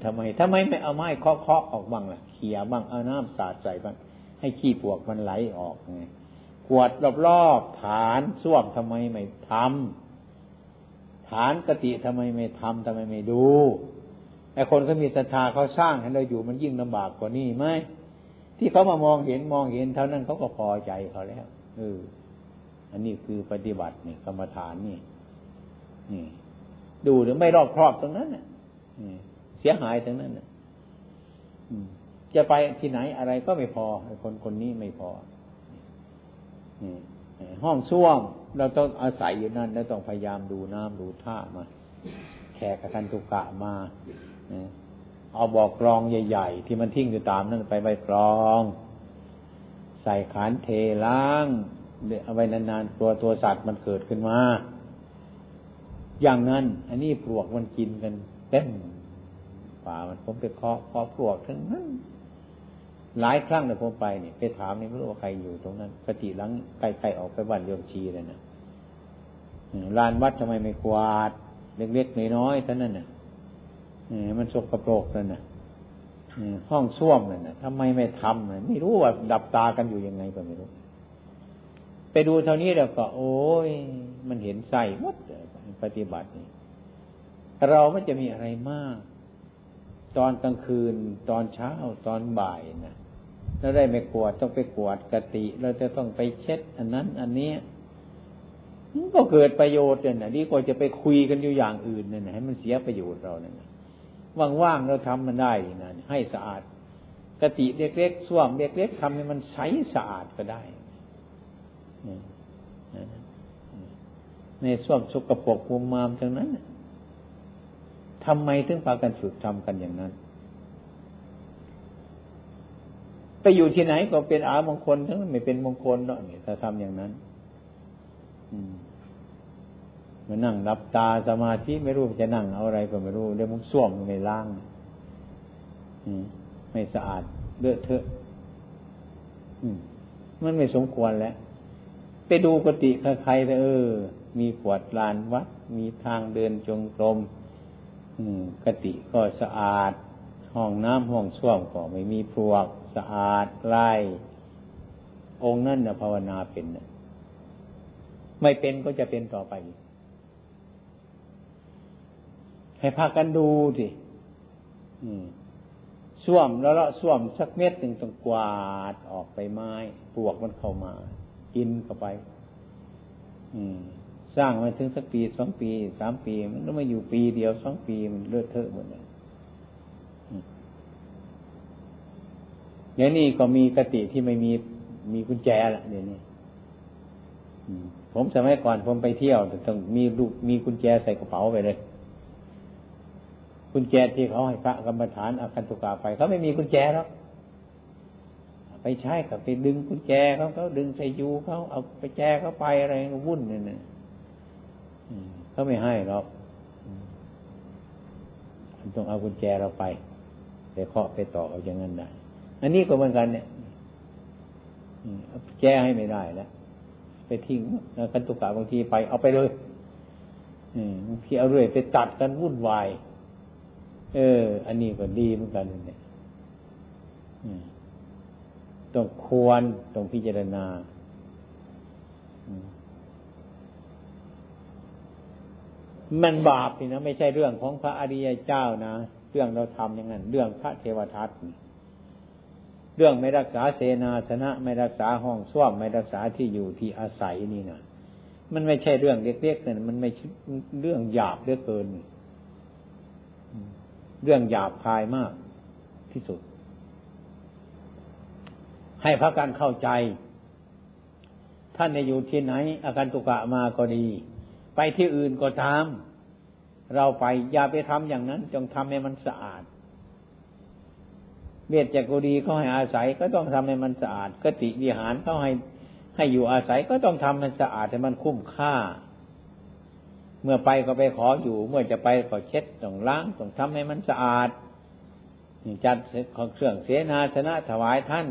ทำไมทำไมไม่เอาไม้เคาะเคาะออกบ้างล่ะเขี่ยบ้างเอาน้ำสาดใส่บ้างให้ขี้ปลวกมันไหลออกไงกวาดรอบๆฐานส้วมทำไมไม่ทำ ฐานกติทำไมไม่ทำทำไมไม่ดูไอ้คนเขามีศรัทธาเขาสร้างให้เราอยู่มันยิ่งลำบากกว่านี้ไหมที่เขามามองเห็นมองเห็นเท่านั้นเขาก็พอใจเขาแล้วเอออันนี้คือปฏิบัตินี่กรรมฐานนี่นี่ ดูหรือไม่รอบครอบตรงนั้นเนี่ยเสียหายตรงนั้นเนี่ยจะไปที่ไหนอะไรก็ไม่พอคนคนนี้ไม่พอ ห้องส้วมเราต้องอาศัยอยู่นั่นแล้วต้องพยายามดูน้ำดูท่ามา แขกกันตุกะมาเอาบอกกรองใหญ่ ๆ ที่มันทิ้งอยู่ตามนั่นไปใบกรอง ใส่ขานเทล้างเอาไว้นานๆตัวตัวสัตว์มันเกิดขึ้นมา อย่างนั้น อันนี้ปลวกมันกินกันเต็มป่ามันผมไปเคาะเคาะปลวกทั้งนั้น หลายครั้งเนี่ยผมไปเนี่ยไปถามนี่ไม่รู้ว่าใครอยู่ตรงนั้นกติหลังใกล้ๆออกไปบ้านเรืองชีเลยนะลานวัดทำไมไม่กวาด เล็กๆน้อยๆเท่านั้นน่ะมันสกปรกนั่นน่ะห้องส้วมนั่นน่ะทำไมไม่ทำไม่รู้ว่าดับตากันอยู่ยังไงก็ไม่รู้ ไปดูเท่านี้แล้วก็ โอ้ยมันเห็นใส่หมดปฏิบัตินี่เราไม่จะมีอะไรมาก ตอนกลางคืนตอนเช้าตอนบ่ายนะ เราได้ไม่กวดต้องไปกวดกติ เราจะต้องไปเช็ด อันนั้น อันนี้ก็เกิดประโยชน์เนี่ยนะดีกว่าจะไปคุยกันอยู่อย่างอื่นเนี่ยนะให้มันเสียประโยชน์เราเนี่ยว่างๆเราทำมันได้นะให้สะอาดกติเล็กๆส้วมเล็กๆทำให้มันใสสะอาดก็ได้ในส้วมสกปรกมุมมามทั้งนั้นทำไมถึงพากันฝึกทำกันอย่างนั้น ไปอยู่ที่ไหนก็เป็นอามงคลทั้งไม่เป็นมงคลเนาะนี่ถ้าทำอย่างนั้น อืมมานั่งรับตาสมาธิไม่รู้จะนั่งเอาอะไรก็ไม่รู้เดี๋ยวมึงส้วมไม่ล้างไม่สะอาดเลอดเทอะมันไม่สมควรแล้ว ไปดูกติใครๆเออ มีขวดลานวัด มีทางเดินจงกรมกติก็สะอาด ห้องน้ำห้องส้วมก็ไม่มีพวก สะอาดไล่องค์นั่นนะภาวนาเป็นนะไม่เป็นก็จะเป็นต่อไป ให้พากันดูสิส้วมแล้วละส้วมสักเม็ดหนึ่งต้องกวาดออกไปไม้ปวกมันเข้ามา กินเข้าไป อืม สร้างมาถึงสักปีสองปีสามปี มันต้องมาอยู่ปีเดียวสองปีมันเลือดเทอะหมดเลย เดี๋ยวนี้ก็มีกติที่ไม่มีมีกุญแจละเดี๋ยวนี้ผมสมัยก่อนผมไปเที่ยวต้องมีลูกมีกุญแจใส่กระเป๋าไปเลย กุญแจที่เขาให้พระกรรมฐานอาคันตุกาไปเขาไม่มีกุญแจหรอกไปใช้กับไปดึงกุญแจเขาเขาดึงใส่ยูเขาเอาไปแจเขาไปอะไรวุ่นเนี่ยเขาไม่ให้หรอกต้องเอากุญแจเราไปไปเคาะไปต่อเอาอย่างนั้นได้ อันนี้ก็เหมือนกันเนี่ยแก้ให้ไม่ได้แล้วไปทิ้งคันตุกะบางทีไปเอาไปเลยบางทีเอาเรื่อยไปตัดกันวุ่นวาย เออ อันนี้ก็ดีเหมือนกันเนี่ยต้องควรต้องพิจารณามันบาปนี่นะไม่ใช่เรื่องของพระอริยเจ้านะ เรื่องเราทำอย่างนั้น เรื่องพระเทวทัต เรื่องไม่รักษาเสนาสนะ ไม่รักษาห้องส้วมไม่รักษาที่อยู่ที่อาศัยนี่นะมันไม่ใช่เรื่องเล็กๆนะมันไม่เรื่องหยาบเหลือเกิน เรื่องหยาบคายมากที่สุด ให้พระการเข้าใจ ท่านในอยู่ที่ไหน อาการตุกะมาก็ดี ไปที่อื่นก็ทำเราไปอย่าไปทำอย่างนั้น จงทำให้มันสะอาด เบียจากกุดีเขาให้อาศัยก็ต้องทำให้มันสะอาดกติวิหารเขาให้ให้อยู่อาศัยก็ต้องทำมันสะอาดให้มันคุ้มค่า เมื่อไปก็ไปขออยู่ เมื่อจะไปก็เช็ดต้องล้างต้องทำให้มันสะอาดจัดของเครื่องเสนาสนะถวายท่าน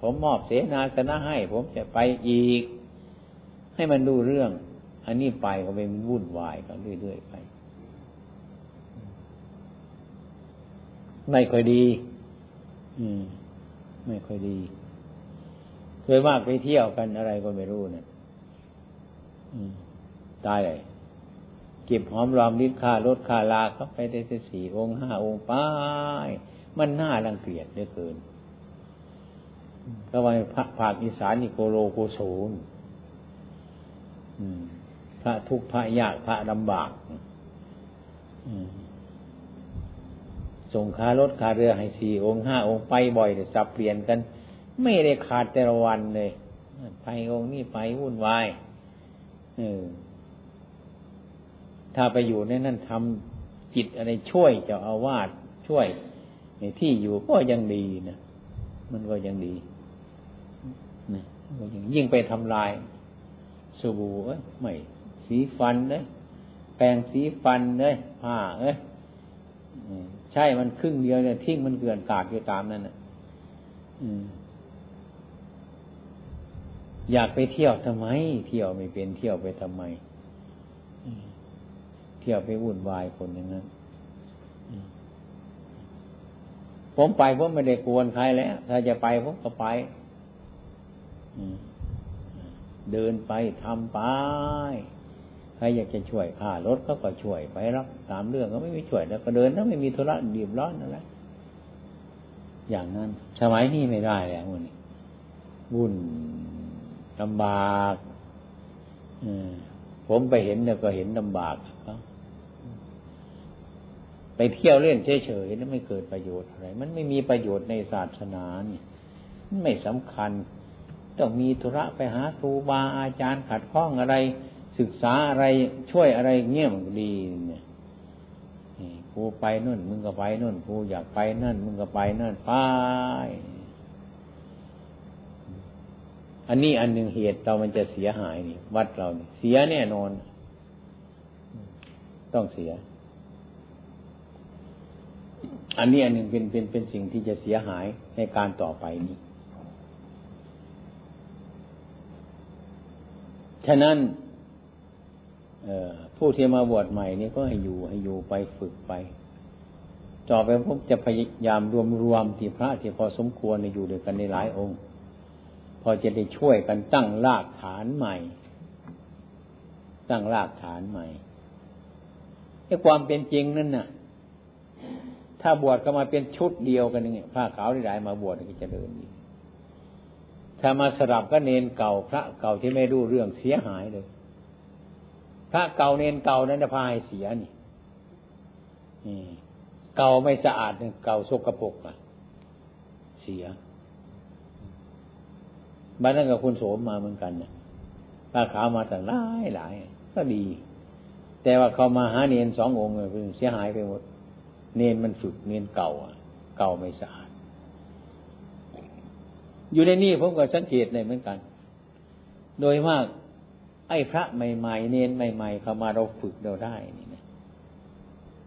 ผมมอบเสนาสนะให้ ผมจะไปอีก ให้มันดูเรื่อง อันนี้ไปก็เป็นวุ่นวายกันเรื่อยๆไป ไม่ค่อยดี อืม ไม่ค่อยดีเคยมากไปเที่ยวกันอะไรก็ไม่รู้เนะี่ยตายเลยเก็บหอมรอมริบค่ารถค่าลาเขาไปได้สี่องค์ห้าองค์ป้ายมันน่ารังเกียจเหลือเกินก็ว่าพระภาคอีสานนี่โกโลโกโซนพระทุกข์พระยากพระลำบาก ส่งคารถคาเรือให้สี่องค์ห้าองค์ไปบ่อยแต่สับเปลี่ยนกัน ไม่ได้ขาดแต่ละวันเลย ไปองค์นี้ไปวุ่นวายถ้าไปอยู่ในนั้นทำจิตอะไรช่วยเจ้าอาวาสช่วยในที่อยู่ก็ยังดีนะมันก็ยังดีนะยิ่งไปทำลายสบู่ไม่สีฟันเลยแปรงสีฟันเลยผ้าเอ้ย ใช่มันครึ่งเดียวเนี่ยทิ้งมันเกลื่อนกาดอยู่ตามนั่นน่ะอยากไปเที่ยวทำไม เที่ยวไม่เป็นเที่ยวไปทำไมเที่ยวไปวุ่นวายคนอย่างนั้นผมไปผมไม่ได้กวนใครแล้ว ถ้าจะไปผมก็ไปเดินไปทำไป ใครอยากจะช่วยค่ารถก็ก็ช่วยไปรับตามเรื่องก็ไม่มีช่วยแล้วก็เดินถ้าไม่มีธุระดีบร้อนนั่นแหละอย่างนั้นสมัยนี้ไม่ได้แล้วมันวุ่นลำบากผมไปเห็นเนี่ยก็เห็นลำบากครับไปเที่ยวเล่นเฉยๆนั้นไม่เกิดประโยชน์อะไร มันไม่มีประโยชน์ในศาสนาเนี่ยไม่สำคัญ ต้องมีธุระไปหาครูบาอาจารย์ขัดข้องอะไร ศึกษาอะไรช่วยอะไรเงี้ยมันก็ดีเนี่ยกูไปนู่น มึงก็ไปนู่นกูอยากไปนั่น มึงก็ไปนั่นไปอันนี้อันหนึ่งเหตุเรามันจะเสียหายนี่ วัดเราเนี่ยเสียแน่นอน ต้องเสีย อันนี้อันหนึ่งเป็นเป็นเป็นสิ่งที่จะเสียหายในการต่อไปนี้ฉะนั้น ผู้ที่มาบวชใหม่นี่ก็ให้อยู่ให้อยู่ไปฝึกไป ต่อไปผมจะพยายามรวมรวมที่พระที่พอสมควรอยู่ด้วยกันในหลายองค์ พอจะได้ช่วยกันตั้งรากฐานใหม่ ตั้งรากฐานใหม่ไอ้ความเป็นจริงนั่นน่ะ ถ้าบวชก็มาเป็นชุดเดียวกันนี่ผ้าขาวที่ได้มาบวชก็จะเดินดีถ้ามาสลับก็เนนเก่าพระเก่าที่ไม่รู้เรื่องเสียหายเลย พระเก่าเนนเก่านั้นจะพาให้เสียนี่เก่าไม่สะอาดเก่าสกปรกอะ เสียบ้านนั้นกับคุณโสมมาเหมือนกันเนี่ยพระขาวมาแต่หลายหลายก็ดี แต่ว่าเขามาหาเนนสององค์เลยเสียหายไปหมด เนนมันฝึกเนนเก่าอะ เก่าไม่สะอาด อยู่ในนี่ผมก็สังเกตเลยเหมือนกัน โดยมาก ไอ้พระใหม่ๆเนนใหม่ๆเข้ามาเราฝึกเราได้นี่นะ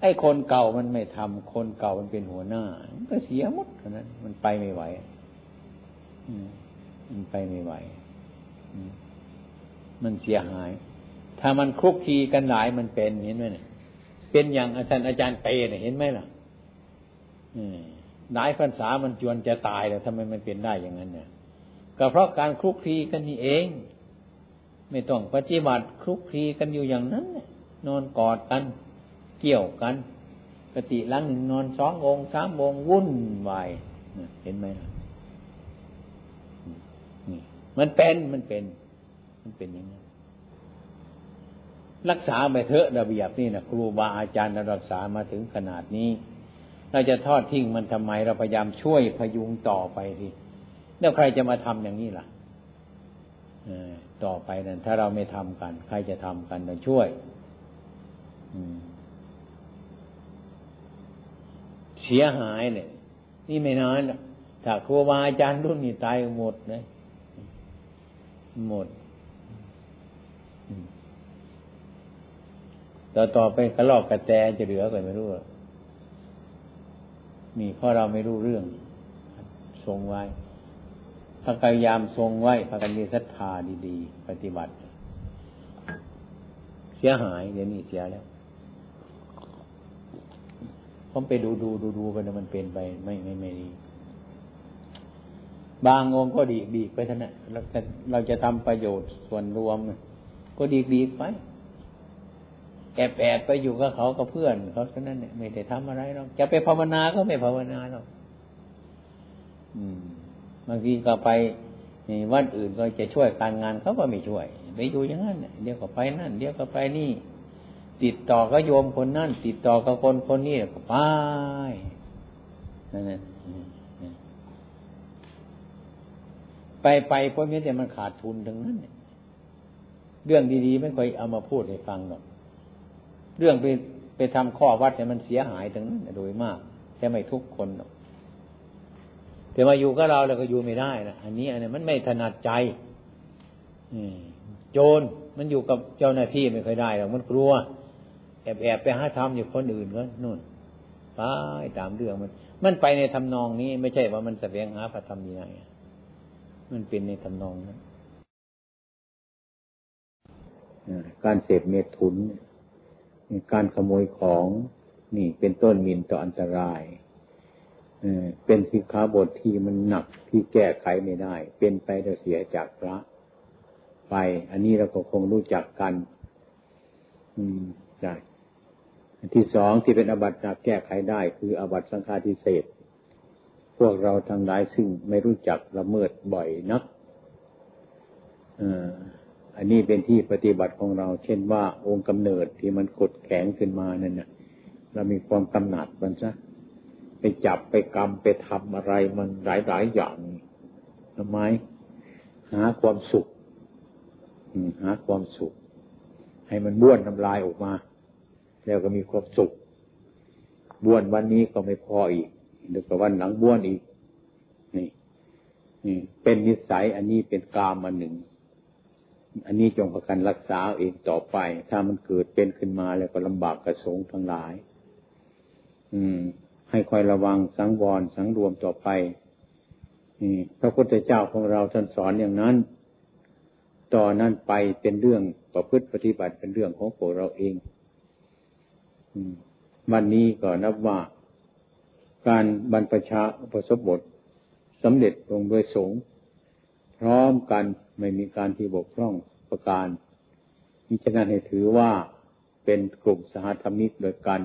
ไอ้คนเก่ามันไม่ทำคนเก่ามันเป็นหัวหน้ามันก็เสียหมดนั้นมันไปไม่ไหวมันไปไม่ไหวมันเสียหาย ถ้ามันคลุกคีกันหลายมันเป็นเห็นไหมเนี่ยเป็นอย่างอาจารย์อาจารย์เปเนี่ยเห็นไหมล่ะหลายพรรษามันจวนจะตายแล้วทำไมมันเป็นได้อย่างนั้นเนี่ยก็เพราะการคลุกคลีกันนี่เอง ไม่ต้องปฏิบัติคลุกคลีกันอยู่อย่างนั้นนอนกอดกัน เกี่ยวกันปฏิลังหนึ่งนอนสององค์สามองค์วุ่นวายเห็นไหมนี่มันเป็นมันเป็น มันเป็นอย่างนั้นรักษาไปเถอะระเบียบนี่นะครูบาอาจารย์รักษามาถึงขนาดนี้ เราจะทอดทิ้งมันทำไมเราพยายามช่วยพยุงต่อไปทีแล้วใครจะมาทำอย่างนี้ล่ะ ต่อไปนั้น ถ้าเราไม่ทำกัน ใครจะทำกันเราช่วยเสียหายเนี่ย นี่ไม่นานถ้าครูบาอาจารย์รุ่นนี้ตายหมดเลยหมดต่อต่อไปกระลอกกระแตจะเหลือกันไม่รู้มีเพราะเราไม่รู้เรื่องทรงไว้ พยายามทรงไว้พากันมีศรัทธาดีๆ ปฏิบัติ เสียหายเดี๋ยวนี้เสียแล้วผมไปดูดูดูดูไปมันเป็นไปไม่ไม่ไม่ดีบางองค์ก็ดีดีไปท่านนะเราจะเราจะทำประโยชน์ส่วนรวม ก็ดีดีไปแอบแอบไปอยู่กับเขากับเพื่อนเขาเท่นั้นเนี่ยไม่ได้ทำอะไรหรอกจะไปภาวนาก็ไม่ภาวนาหรอกอืม บางทีก็ไปวัดอื่นก็จะช่วยการงานเขาก็ไม่ช่วย ไปอยู่อย่างนั้นเดี๋ยวก็ไปนั่น เดี๋ยวก็ไปนี่ ติดต่อก็โยมคนนั่น ติดต่อกับคนคนนี้ก็ไปนั่นไปไปเพราะนี้แต่มันขาดทุนทั้งนั้นเรื่องดีๆไม่ค่อยเอามาพูดให้ฟังหรอกเรื่องไปไปทำข้อวัดเนี่ยมันเสียหายทั้งนั้นโดยมากแค่ไม่ทุกคนหรอก แต่มาอยู่กับเราแล้วก็อยู่ไม่ได้นะอันนี้ อันนี้มันไม่ถนัดใจโจรมันอยู่กับเจ้าหน้าที่ไม่ค่อยได้หรอกมันกลัว แอบแอบไปหาทำอยู่คนอื่นก็นู่นไปตามเรื่องมัน มันไปในทำนองนี้ ไม่ใช่ว่ามันแสวงหาพระธรรมยังไงมันเป็นในทำนองนั้นการเสพเมถุน การขโมยของ นี่เป็นต้นมินต่ออันตราย เป็นสิกขาบทที่มันหนักที่แก้ไขไม่ได้ เป็นไปแต่เสียจากพระ ไป อันนี้เราก็คงรู้จักกัน อืมได้ที่สองที่เป็นอบัตจักแก้ไขได้ คืออบัตสังฆาทิเศษพวกเราทั้งหลายซึ่งไม่รู้จักละเมิดบ่อยนักอันนี้เป็นที่ปฏิบัติของเรา เช่นว่าองค์กำเนิดที่มันกดแข็งขึ้นมานั่นนะเรามีความกำหนัดมันซะ ไปจับไปกรรมไปทำอะไรมันหลายหลายอย่างทำไมหาความสุขหาความสุข ให้มันบ้วนน้ำลายออกมา แล้วก็มีความสุขบ้วนวันนี้ก็ไม่พออีกเดี๋ยวก็วันหลังบ้วนอีก นี่นี่เป็นนิสัยอันนี้เป็นกามอันหนึ่ง อันนี้จงประกันรักษาเองต่อไป ถ้ามันเกิดเป็นขึ้นมาแล้วก็ลำบากกระสงทั้งหลาย อืม ให้คอยระวังสังวรสังรวมต่อไปพระพุทธเจ้าของเราท่านสอนอย่างนั้น ต่อนนั้นไปเป็นเรื่องประพฤติปฏิบัติเป็นเรื่องของพวกเราเองวันนี้ก็นับว่า การบรรพชาอุปสมบทสำเร็จลงโดยสงฆ์พร้อมกันไม่มีการที่บกพร่องประการมิฉะนั้นให้ถือว่าเป็นกลุ่มสหธรรมิกโดยกัน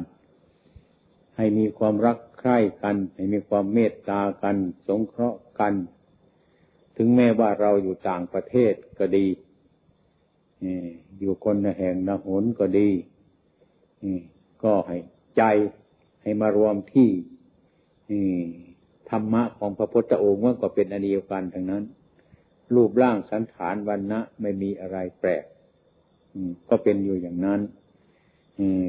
ให้มีความรักใคร่กัน ให้มีความเมตตากัน สงเคราะห์กัน ถึงแม้ว่าเราอยู่ต่างประเทศก็ดีอยู่คนแห่งนหนก็ดีก็ให้ใจให้มารวมที่ธรรมะของพระพุทธองค์ว่าก็เป็นอันเดียวกันทั้งนั้น รูปร่างสันฐานวันนะไม่มีอะไรแปลกก็เป็นอยู่อย่างนั้น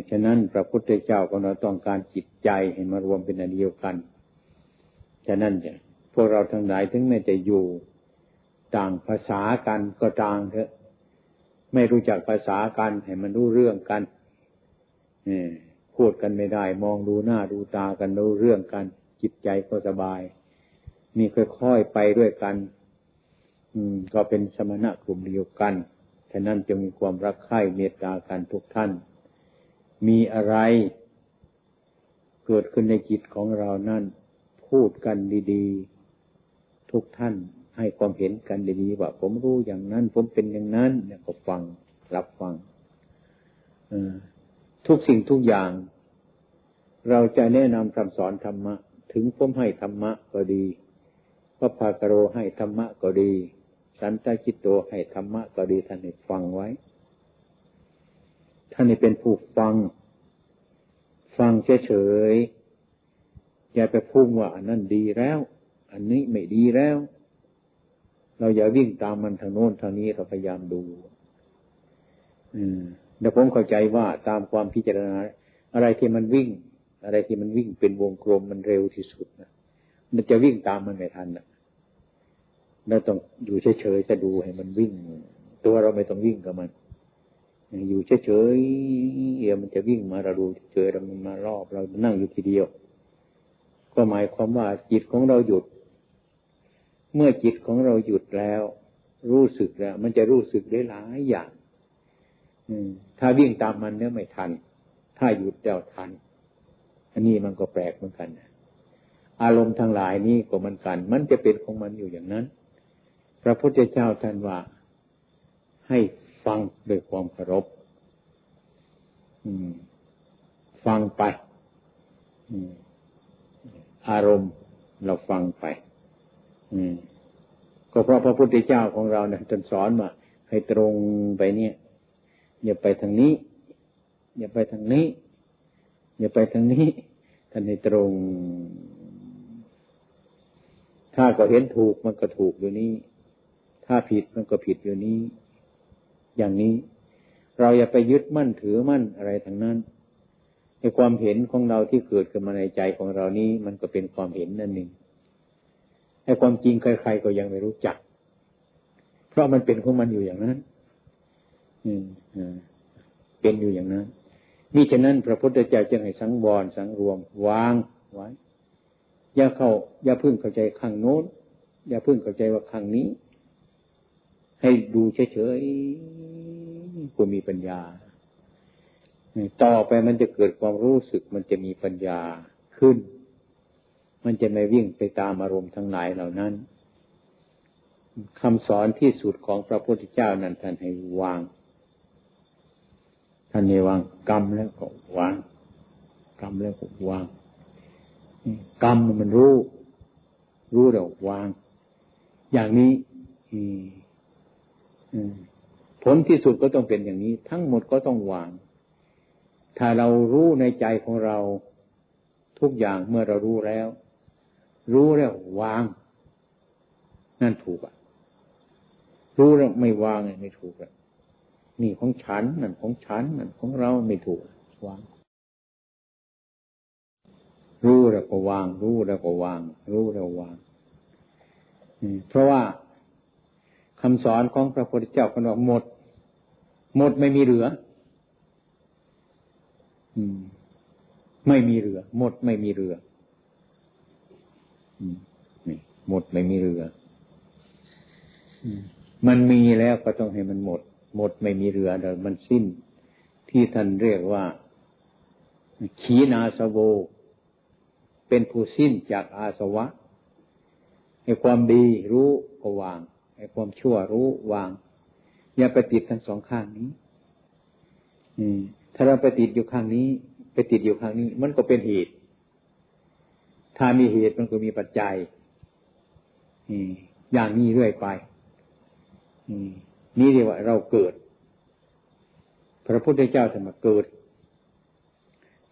ฉะนั้นพระพุทธเจ้าของเราต้องการจิตใจให้มารวมเป็นอันเดียวกัน ฉะนั้นเนี่ยพวกเราทั้งหลายถึงแม้จะอยู่ต่างภาษากันก็ต่างเถอะ ไม่รู้จักภาษากันให้มันรู้เรื่องกันพูดกันไม่ได้ มองดูหน้าดูตากันรู้เรื่องกัน จิตใจก็สบายมีค่อยๆไปด้วยกัน อืม ก็เป็นสมณะกลุ่มเดียวกัน ฉะนั้นจะมีความรักใคร่เมตตากันทุกท่าน มีอะไร เกิดขึ้นในจิตของเรานั่น พูดกันดีๆ ทุกท่านให้ความเห็นกันดีๆว่า ผมรู้อย่างนั้น ผมเป็นอย่างนั้นเนี่ยก็ฟังรับฟังทุกสิ่งทุกอย่าง เราจะแนะนำคำสอนธรรมะ ถึงผมให้ธรรมะก็ดีพระภากโรให้ธรรมะก็ดี สันตจิตโตให้ธรรมะก็ดีท่านให้ฟังไว้ ท่านให้เป็นผู้ฟัง ฟังเฉยๆอย่าไปพุ่งว่าอันนั้นดีแล้ว อันนี้ไม่ดีแล้ว เราอย่าวิ่งตามมันทางโน้นทางนี้เราพยายามดู อืมเดี๋ยวผมเข้าใจว่าตามความพิจารณา อะไรที่มันวิ่ง อะไรที่มันวิ่งเป็นวงกลมมันเร็วที่สุดนะมันจะวิ่งตามมันไม่ทันนะเราต้องอยู่เฉยๆจะดูให้มันวิ่ง ตัวเราไม่ต้องวิ่งกับมัน อยู่เฉยๆเดี๋ยวมันจะวิ่งมาเราดูเฉยๆมันมารอบเรานั่งอยู่ทีเดียว ก็หมายความว่าจิตของเราหยุด เมื่อจิตของเราหยุดแล้ว รู้สึกแล้ว มันจะรู้สึกได้หลายอย่างถ้าวิ่งตามมันเนี่ยไม่ทัน ถ้าหยุดแล้วทัน อันนี้มันก็แปลกเหมือนกันอารมณ์ทั้งหลายนี้ก็มันกัน มันจะเป็นของมันอยู่อย่างนั้น พระพุทธเจ้าท่านว่าให้ ฟังด้วยความเคารพฟังไปอารมณ์เราฟังไปก็เพราะพระพุทธเจ้าของเราเนี่ยท่านสอนว่าให้ตรงไปเนี่ย อย่าไปทางนี้ อย่าไปทางนี้ อย่าไปทางนี้ท่านให้ตรง ถ้าก็เห็นถูกมันก็ถูกอยู่นี้ ถ้าผิดมันก็ผิดอยู่นี้ อย่างนี้ เราอย่าไปยึดมั่นถือมั่นอะไรทั้งนั้นในความเห็นของเราที่เกิดขึ้นมาในใจของเรานี้ มันก็เป็นความเห็นนั่นเองไอ้ความจริงใครๆก็ยังไม่รู้จัก เพราะมันเป็นของมันอยู่อย่างนั้น อืเป็นอยู่อย่างนั้นนี่ฉะนั้นพระพุทธเจ้าจึงให้สังวรสังรวม วางไว้อย่าเข้า อย่าพึ่งเข้าใจข้างโน้น อย่าพึ่งเข้าใจว่าข้างนี้ ให้ดูเฉยๆก็มีปัญญา ต่อไปมันจะเกิดความรู้สึกมันจะมีปัญญาขึ้น มันจะไม่วิ่งไปตามอารมณ์ทั้งหลายเหล่านั้นคำสอนที่สุดของพระพุทธเจ้านั้นท่านให้วาง ท่านนี่วางกรรมแล้วก็วางกรรมแล้วก็วางกรรมมันรู้ รู้แล้ววาง อย่างนี้ ผลที่สุดก็ต้องเป็นอย่างนี้ ทั้งหมดก็ต้องวาง ถ้าเรารู้ในใจของเราทุกอย่างเมื่อเรารู้แล้ว รู้แล้ววาง นั่นถูกอะ รู้แล้วไม่วางไม่ถูกอะนี่ของฉันนั่นของฉันนั่นของเราไม่ถูกวางรู้แล้วก็วาง รู้แล้วก็วาง รู้แล้ววางเพราะว่า คำสอนของพระพุทธเจ้าก็บอกหมด หมดไม่มีเหลือ อืม ไม่มีเรือ หมดไม่มีเรืออืมนี่หมดไม่มีเรือมันมีแล้วก็ต้องให้มันหมด หมดไม่มีเรือเดี๋ยวมันสิ้น ที่ท่านเรียกว่า ขีนาสโว เป็นผู้สิ้นจากอาสวะ ให้ความดีรู้ก็วาง ให้ความชั่วรู้วาง อย่าไปติดทั้งสองข้างนี้อืมถ้าเราไปติดอยู่ข้างนี้ ไปติดอยู่ข้างนี้ มันก็เป็นเหตุ ถ้ามีเหตุมันก็มีปัจจัยอย่างนี้เรื่อยไปนี่เรียกว่าเราเกิด พระพุทธเจ้าท่านมเกิด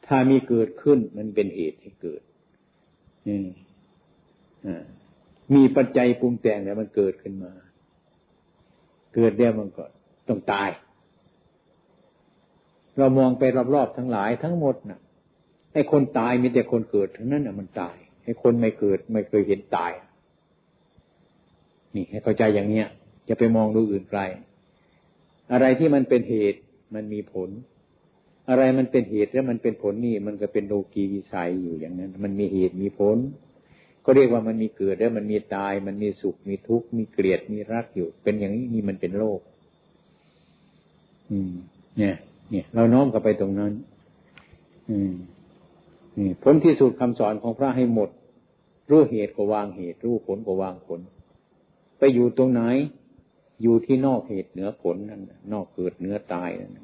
ถ้ามีเกิดขึ้นมันเป็นเหตุให้เกิดมี มีปัจจัยปรุงแต่งแล้วมันเกิดขึ้นมา เกิดแล้วมันก็ต้องตาย เรามองไปรอบๆทั้งหลายทั้งหมดนะ่ะไอ้คนตายมีแต่คนเกิดทั้งนั้นน่ะ มันตายไอ้คนไม่เกิดไม่เคยเห็นตาย นี่ให้เข้าใจอย่างเนี้ยจะไปมองดูอื่นไกล อะไรที่มันเป็นเหตุมันมีผล อะไรมันเป็นเหตุแล้วมันเป็นผลนี่ มันก็เป็นโลกีวิสัยอยู่อย่างนั้น มันมีเหตุมีผล ก็เรียกว่ามันมีเกิดแล้วมันมีตาย มันมีสุขมีทุกข์มีเกลียดมีรักอยู่ เป็นอย่างนี้นี่มันเป็นโลก อืม เนี่ย เนี่ย เราน้อมกับไปตรงนั้น อืมนี่ผลที่สุดคำสอนของพระให้หมด รู้เหตุก็วางเหตุ รู้ผลก็วางผล ไปอยู่ตรงไหน อยู่ที่นอกเหตุเหนือผลนั่นนอกเกิดเหนือตายนั่น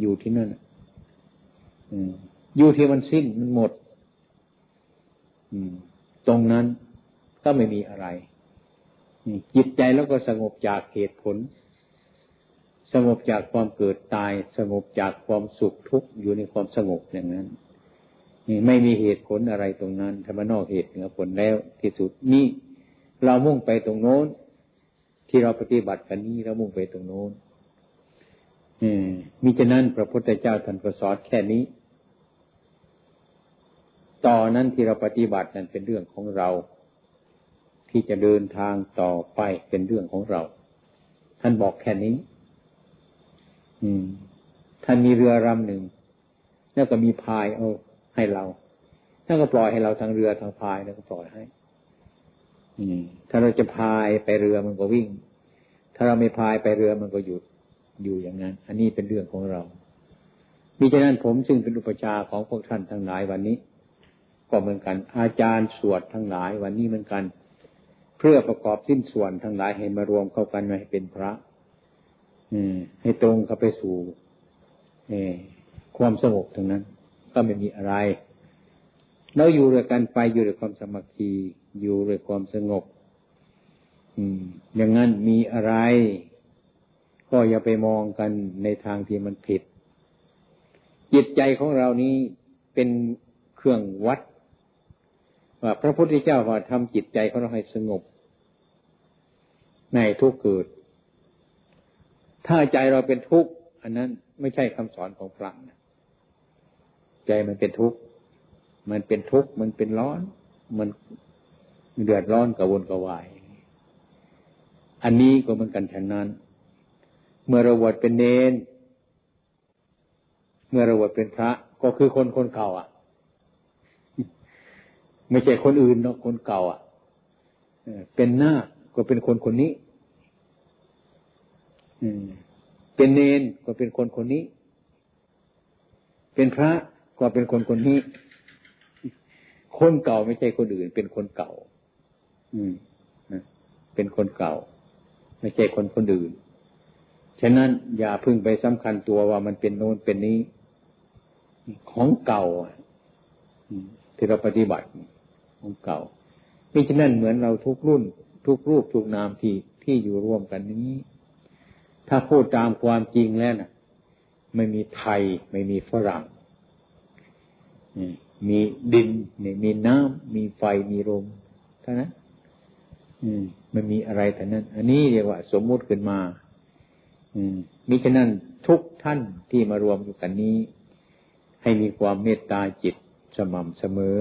อยู่ที่นั่นอยู่ที่มันสิ้นมันหมด ตรงนั้นก็ไม่มีอะไรจิตใจแล้วก็สงบจากเหตุผล สงบจากความเกิดตาย สงบจากความสุขทุกข์อยู่ในความสงบอย่างนั้นนี่ไม่มีเหตุผลอะไรตรงนั้นธรรมนอกเหตุเหนือผลแล้วที่สุดนี่เรามุ่งไปตรงโน้น ที่เราปฏิบัติกันนี้เรามุ่งไปตรงโน้นมิฉะนั้นพระพุทธเจ้าท่านประสอนแค่นี้ ต่อนั้นที่เราปฏิบัตินั้นเป็นเรื่องของเรา ที่จะเดินทางต่อไปเป็นเรื่องของเรา ท่านบอกแค่นี้ อืม ท่านมีเรือลำหนึ่งแล้วก็มีพายเอาให้เราท่านก็ปล่อยให้เราทางเรือทางพายแล้วก็ปล่อยให้ถ้าเราจะพายไปเรือมันก็วิ่ง ถ้าเราไม่พายไปเรือมันก็หยุดอยู่อย่างนั้น อันนี้เป็นเรื่องของเรามิฉะนั้นผมซึ่งเป็นอุปชาของพวกท่านทั้งหลายวันนี้ ก็เหมือนกัน อาจารย์สวดทั้งหลาย วันนี้เหมือนกัน เพื่อประกอบสิ้นส่วนทั้งหลายให้มารวมเข้ากันให้เป็นพระ อืม ให้ตรงเข้าไปสู่ความสงบทั้งนั้น ก็ไม่มีอะไรเราอยู่ด้วยกันไปอยู่ด้วยความสมัคคีอยู่ด้วยความสงบ อืม อย่างนั้นมีอะไร ก็อย่าไปมองกันในทางที่มันผิดจิตใจของเรานี้เป็นเครื่องวัด ว่าพระพุทธเจ้าว่าทำจิตใจของเราให้สงบ ในทุกเกิด ถ้าใจเราเป็นทุกข์อันนั้นไม่ใช่คำสอนของพระนะใจมันเป็นทุกข์มันเป็นทุกข์มันเป็นร้อน มันเดือดร้อนกระวนกระวาย อันนี้ก็เหมือนกันฉันนั้น เมื่อเราบวชเป็นเนน เมื่อเราบวชเป็นพระ ก็คือคนคนเก่าอะ ไม่ใช่คนอื่นเนาะคนเก่า อะเป็นหน้าก็เป็นคนคนนี้เป็นเนนก็เป็นคนคนนี้ เป็นพระก็เป็นคนคนนี้ คนเก่าไม่ใช่คนอื่น เป็นคนเก่า อืมเป็นคนเก่า ไม่ใช่คนคนอื่น ฉะนั้นอย่าพึ่งไปสำคัญตัวว่ามันเป็นโน้นเป็นนี้ ของเก่าที่เราปฏิบัติ องเก่ามิฉะนั้นเหมือนเราทุกรุ่น ทุกรูปทุกนามที่ที่อยู่ร่วมกันนี้ ถ้าพูดตามความจริงแล้วนะไม่มีไทย ไม่มีฝรั่งมีดินมีน้ำมีไฟมีลมเท่านั้นมันมีอะไรแต่นั้น อันนี้เรียกว่า สมมุติขึ้นมา อืมมิฉะนั้นทุกท่านที่มารวมอยู่กันนี้ ให้มีความเมตตาจิตสม่ำเสมอ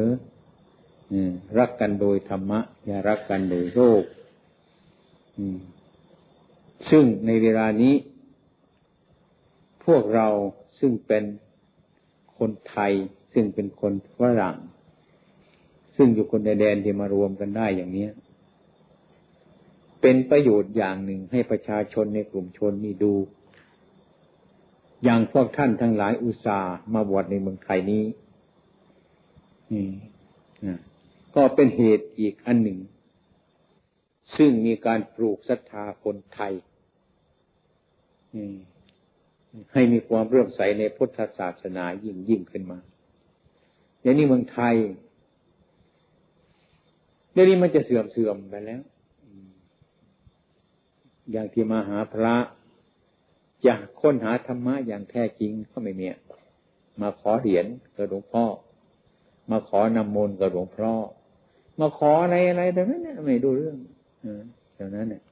รักกันโดยธรรมะ อย่ารักกันโดยโลกซึ่งในเวลานี้ พวกเราซึ่งเป็นคนไทย ซึ่งเป็นคนฝรั่ง ซึ่งอยู่คนในแดนที่มารวมกันได้อย่างนี้เป็นประโยชน์อย่างหนึ่งให้ประชาชนในกลุ่มชนนี่ดู อย่างพวกท่านทั้งหลายอุตส่าห์มาบวชในเมืองไทยนี้นี่ ก็เป็นเหตุอีกอันหนึ่ง ซึ่งมีการปลูกศรัทธาคนไทยให้มีความเรื่อมใสในพุทธศาสนายิ่งยิ่งขึ้นมาอย่างนี้เมืองไทยเดี๋ยวนี้มันจะเสื่อมเสื่อมไปแล้ว อย่างที่มาหาพระอยากค้นหาธรรมะอย่างแท้จริงก็ไม่เนี่ยมาขอเหรียญกับหลวงพ่อ มาขอนำมนต์กับหลวงพ่อ มาขออะไรอะไรแต่นั้นเนี่ยไม่ดูเรื่องเท่านั้นเนี่ย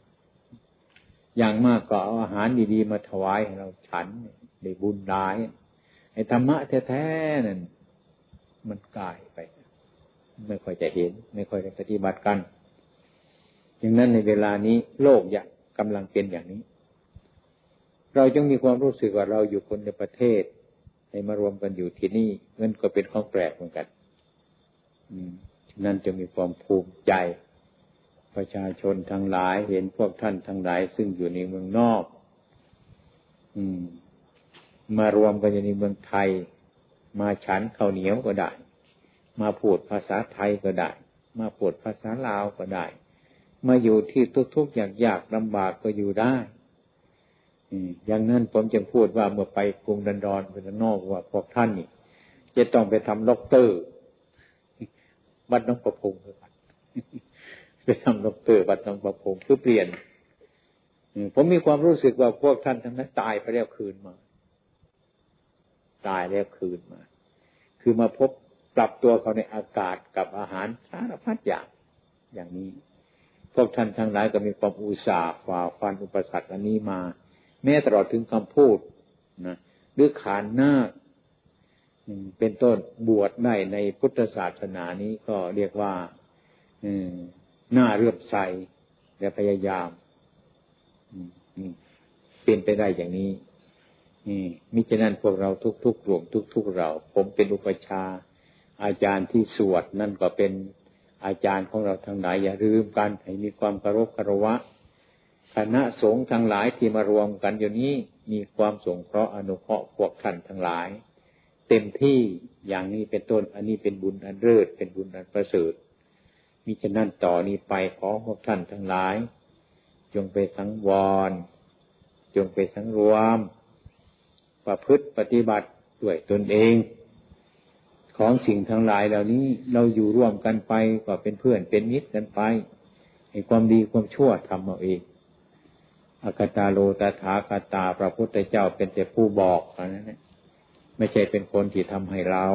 อย่างมากก็เอาอาหารดีๆมาถวายให้เราฉันได้บุญได้ไอ้ธรรมะแท้ๆนั่นมันกลายไป ไม่ค่อยจะเห็น ไม่ค่อยจะปฏิบัติกันอย่างนั้นในเวลานี้โลกอยากกำลังเป็นอย่างนี้ เราจึงมีความรู้สึกว่าเราอยู่คนในประเทศให้มารวมกันอยู่ที่นี่เงินก็เป็นของแปลกเหมือนกัน อืม นั่นจะมีความภูมิใจ ประชาชนทั้งหลายเห็นพวกท่านทั้งหลาย ซึ่งอยู่ในเมืองนอก อืม มารวมกันอยู่ในเมืองไทย มาฉันข้าวเหนียวก็ได้ มาพูดภาษาไทยก็ได้ มาพูดภาษาลาวก็ได้ มาอยู่ที่ทุกๆอย่างยากลำบากก็อยู่ได้อย่างนั้นผมจึงพูดว่าเมื่อไปกรุงดันดอนเป็นนอกว่าพวกท่านนี่จะต้องไปทำล็อกเตอร์ บัตรน้องประพงศ์ไปทำล็อกเตอร์บัตรน้องประพงศ์คือเปลี่ยนผมมีความรู้สึกว่าพวกท่านทั้งนั้นตายไปแล้วคืนมา ตายแล้วคืนมา คือมาพบปรับตัวเขาในอากาศกับอาหารสารพัดอย่างอย่างนี้ พวกท่านทั้งหลายก็มีความอุตสาห์ฝ่าฟันอุปสรรคอันนี้มา แม้ตลอดถึงคำพูดนะหรือขานหน้า เป็นต้นบวชได้ในพุทธศาสนานี้ก็เรียกว่าหน้าเรื่อมใสและพยายามเป็นไปได้อย่างนี้มิฉะนั้นพวกเราทุกๆกลุ่มทุก ๆ เรา ผมเป็นอุปชา อาจารย์ที่สวดนั่นก็เป็นอาจารย์ของเราทั้งหลายอย่าลืมกันให้มีความเคารพคารวะ คณะสงฆ์ทั้งหลายที่มารวมกันอยู่นี้มีความสงเคราะห์อนุเคราะห์พวกท่านทั้งหลาย เต็มที่อย่างนี้เป็นต้น อันนี้เป็นบุญอันเลิศเป็นบุญอันประเสริฐมิฉะนั้นต่อนี้ไปขอพวกท่านทั้งหลาย จงไปสังวร จงไปสังรวม ประพฤติปฏิบัติด้วยตนเอง ของสิ่งทั้งหลายเหล่านี้เราอยู่ร่วมกันไปก็เป็นเพื่อนเป็นมิตรกันไปให้ความดีความชั่วทำเอาเองอากตาโลตถาคตาพระพุทธเจ้าเป็นแต่ผู้บอกนะ ไม่ใช่เป็นคนที่ทำให้เรา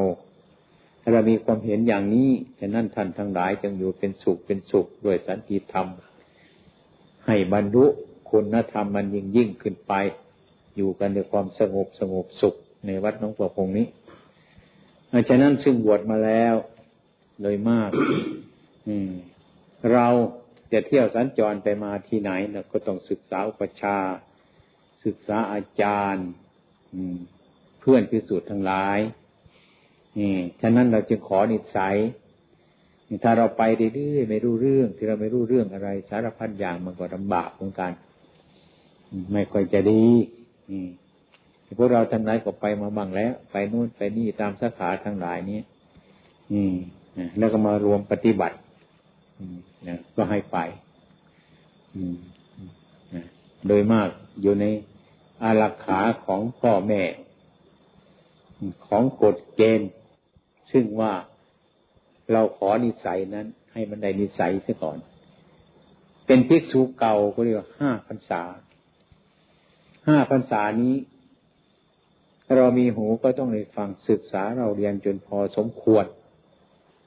ถ้าเรามีความเห็นอย่างนี้ฉะนั้นท่านทั้งหลายจึงอยู่เป็นสุขเป็นสุขด้วยสันติธรรม ให้บรรลุคุณธรรมมันยิ่งยิ่งขึ้นไป อยู่กันในความสงบสงบสุขในวัดน้องประพงนี้ฉะนั้นซึ่งบวชมาแล้วโดยมากเราจะเที่ยวสัญจรไปมาที่ไหนเราก็ต้องศึกษาอุปชา ศึกษาอาจารย์ เพื่อนพิสูจน์ทั้งหลายนี่ฉะนั้นเราจึงขอนิสัยถ้าเราไปเรื่อยๆไม่รู้เรื่อง ที่เราไม่รู้เรื่องอะไร สารพัดอย่างมันก็ลำบากเหมือนกัน ไม่ค่อยจะดีพวกเราทั้งหลายก็ไปมาบ้างแล้ว ไปนู่นไปนี่ตามสาขาทั้งหลายนี้อืมแล้วก็มารวมปฏิบัตินะก็ให้ไปโดยมากอยู่ในอารักขาของพ่อแม่ ของกฎเกณฑ์ ซึ่งว่าเราขอนิสัยนั้น ให้มันได้นิสัยเสียก่อน เป็นภิกษุเก่าก็เรียกว่าห้าพรรษา ห้าพรรษานี้ เรามีหูก็ต้องได้ฟังศึกษาเราเรียนจนพอสมควร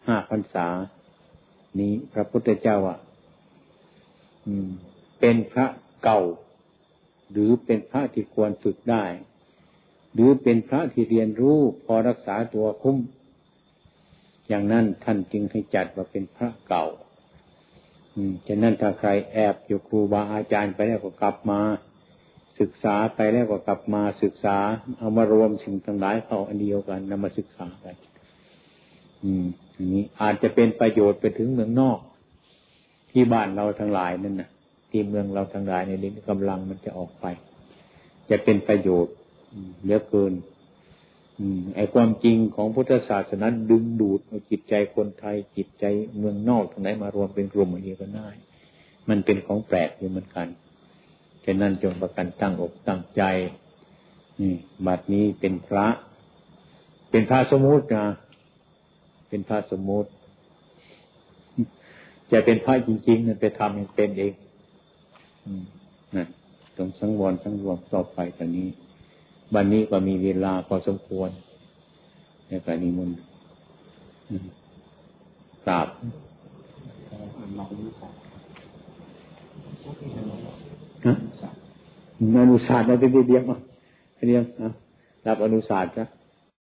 ห้าพรรษา นี้พระพุทธเจ้าอะเป็นพระเก่า หรือเป็นพระที่ควรฝึกได้ หรือเป็นพระที่เรียนรู้พอรักษาตัวคุ้ม อย่างนั้นท่านจึงให้จัดว่าเป็นพระเก่า อืมฉะนั้นถ้าใครแอบอยู่ครูบาอาจารย์ไปแล้วก็กลับมา ศึกษาไปแล้วก็กลับมาศึกษา เอามารวมสิ่งทั้งหลายเข้าอันเดียวกันนำมาศึกษาไปอืมอย่างนี้อาจจะเป็นประโยชน์ไปถึงเมืองนอก ที่บ้านเราทั้งหลายนั่นนะที่เมืองเราทั้งหลายในนี้กำลังมันจะออกไป จะเป็นประโยชน์ เยอะเกินไอ้ความจริงของพุทธศาสนาดึงดูดจิตใจคนไทยจิตใจเมืองนอกทั้งไหนมารวมเป็นกลุ่มอันนี้ก็ได้มันเป็นของแปลกอยู่เหมือนกันฉะนั้นจงประกันตั้งอกตั้งใจนี่บัดนี้เป็นพระ เป็นพระสมุตินะเป็นพระสมุติจะเป็นพระจริงๆนั่นไปทำเป็นเองนั่นตรงสังวรสังรวมต่อไปตอนนี้ วันนี้ก็มีเวลาพอสมควรในการนิมนต์กราบฮะอนุศาสตร์เราไปเดียกมาเดียกรับอนุศาสตร์จ้ะ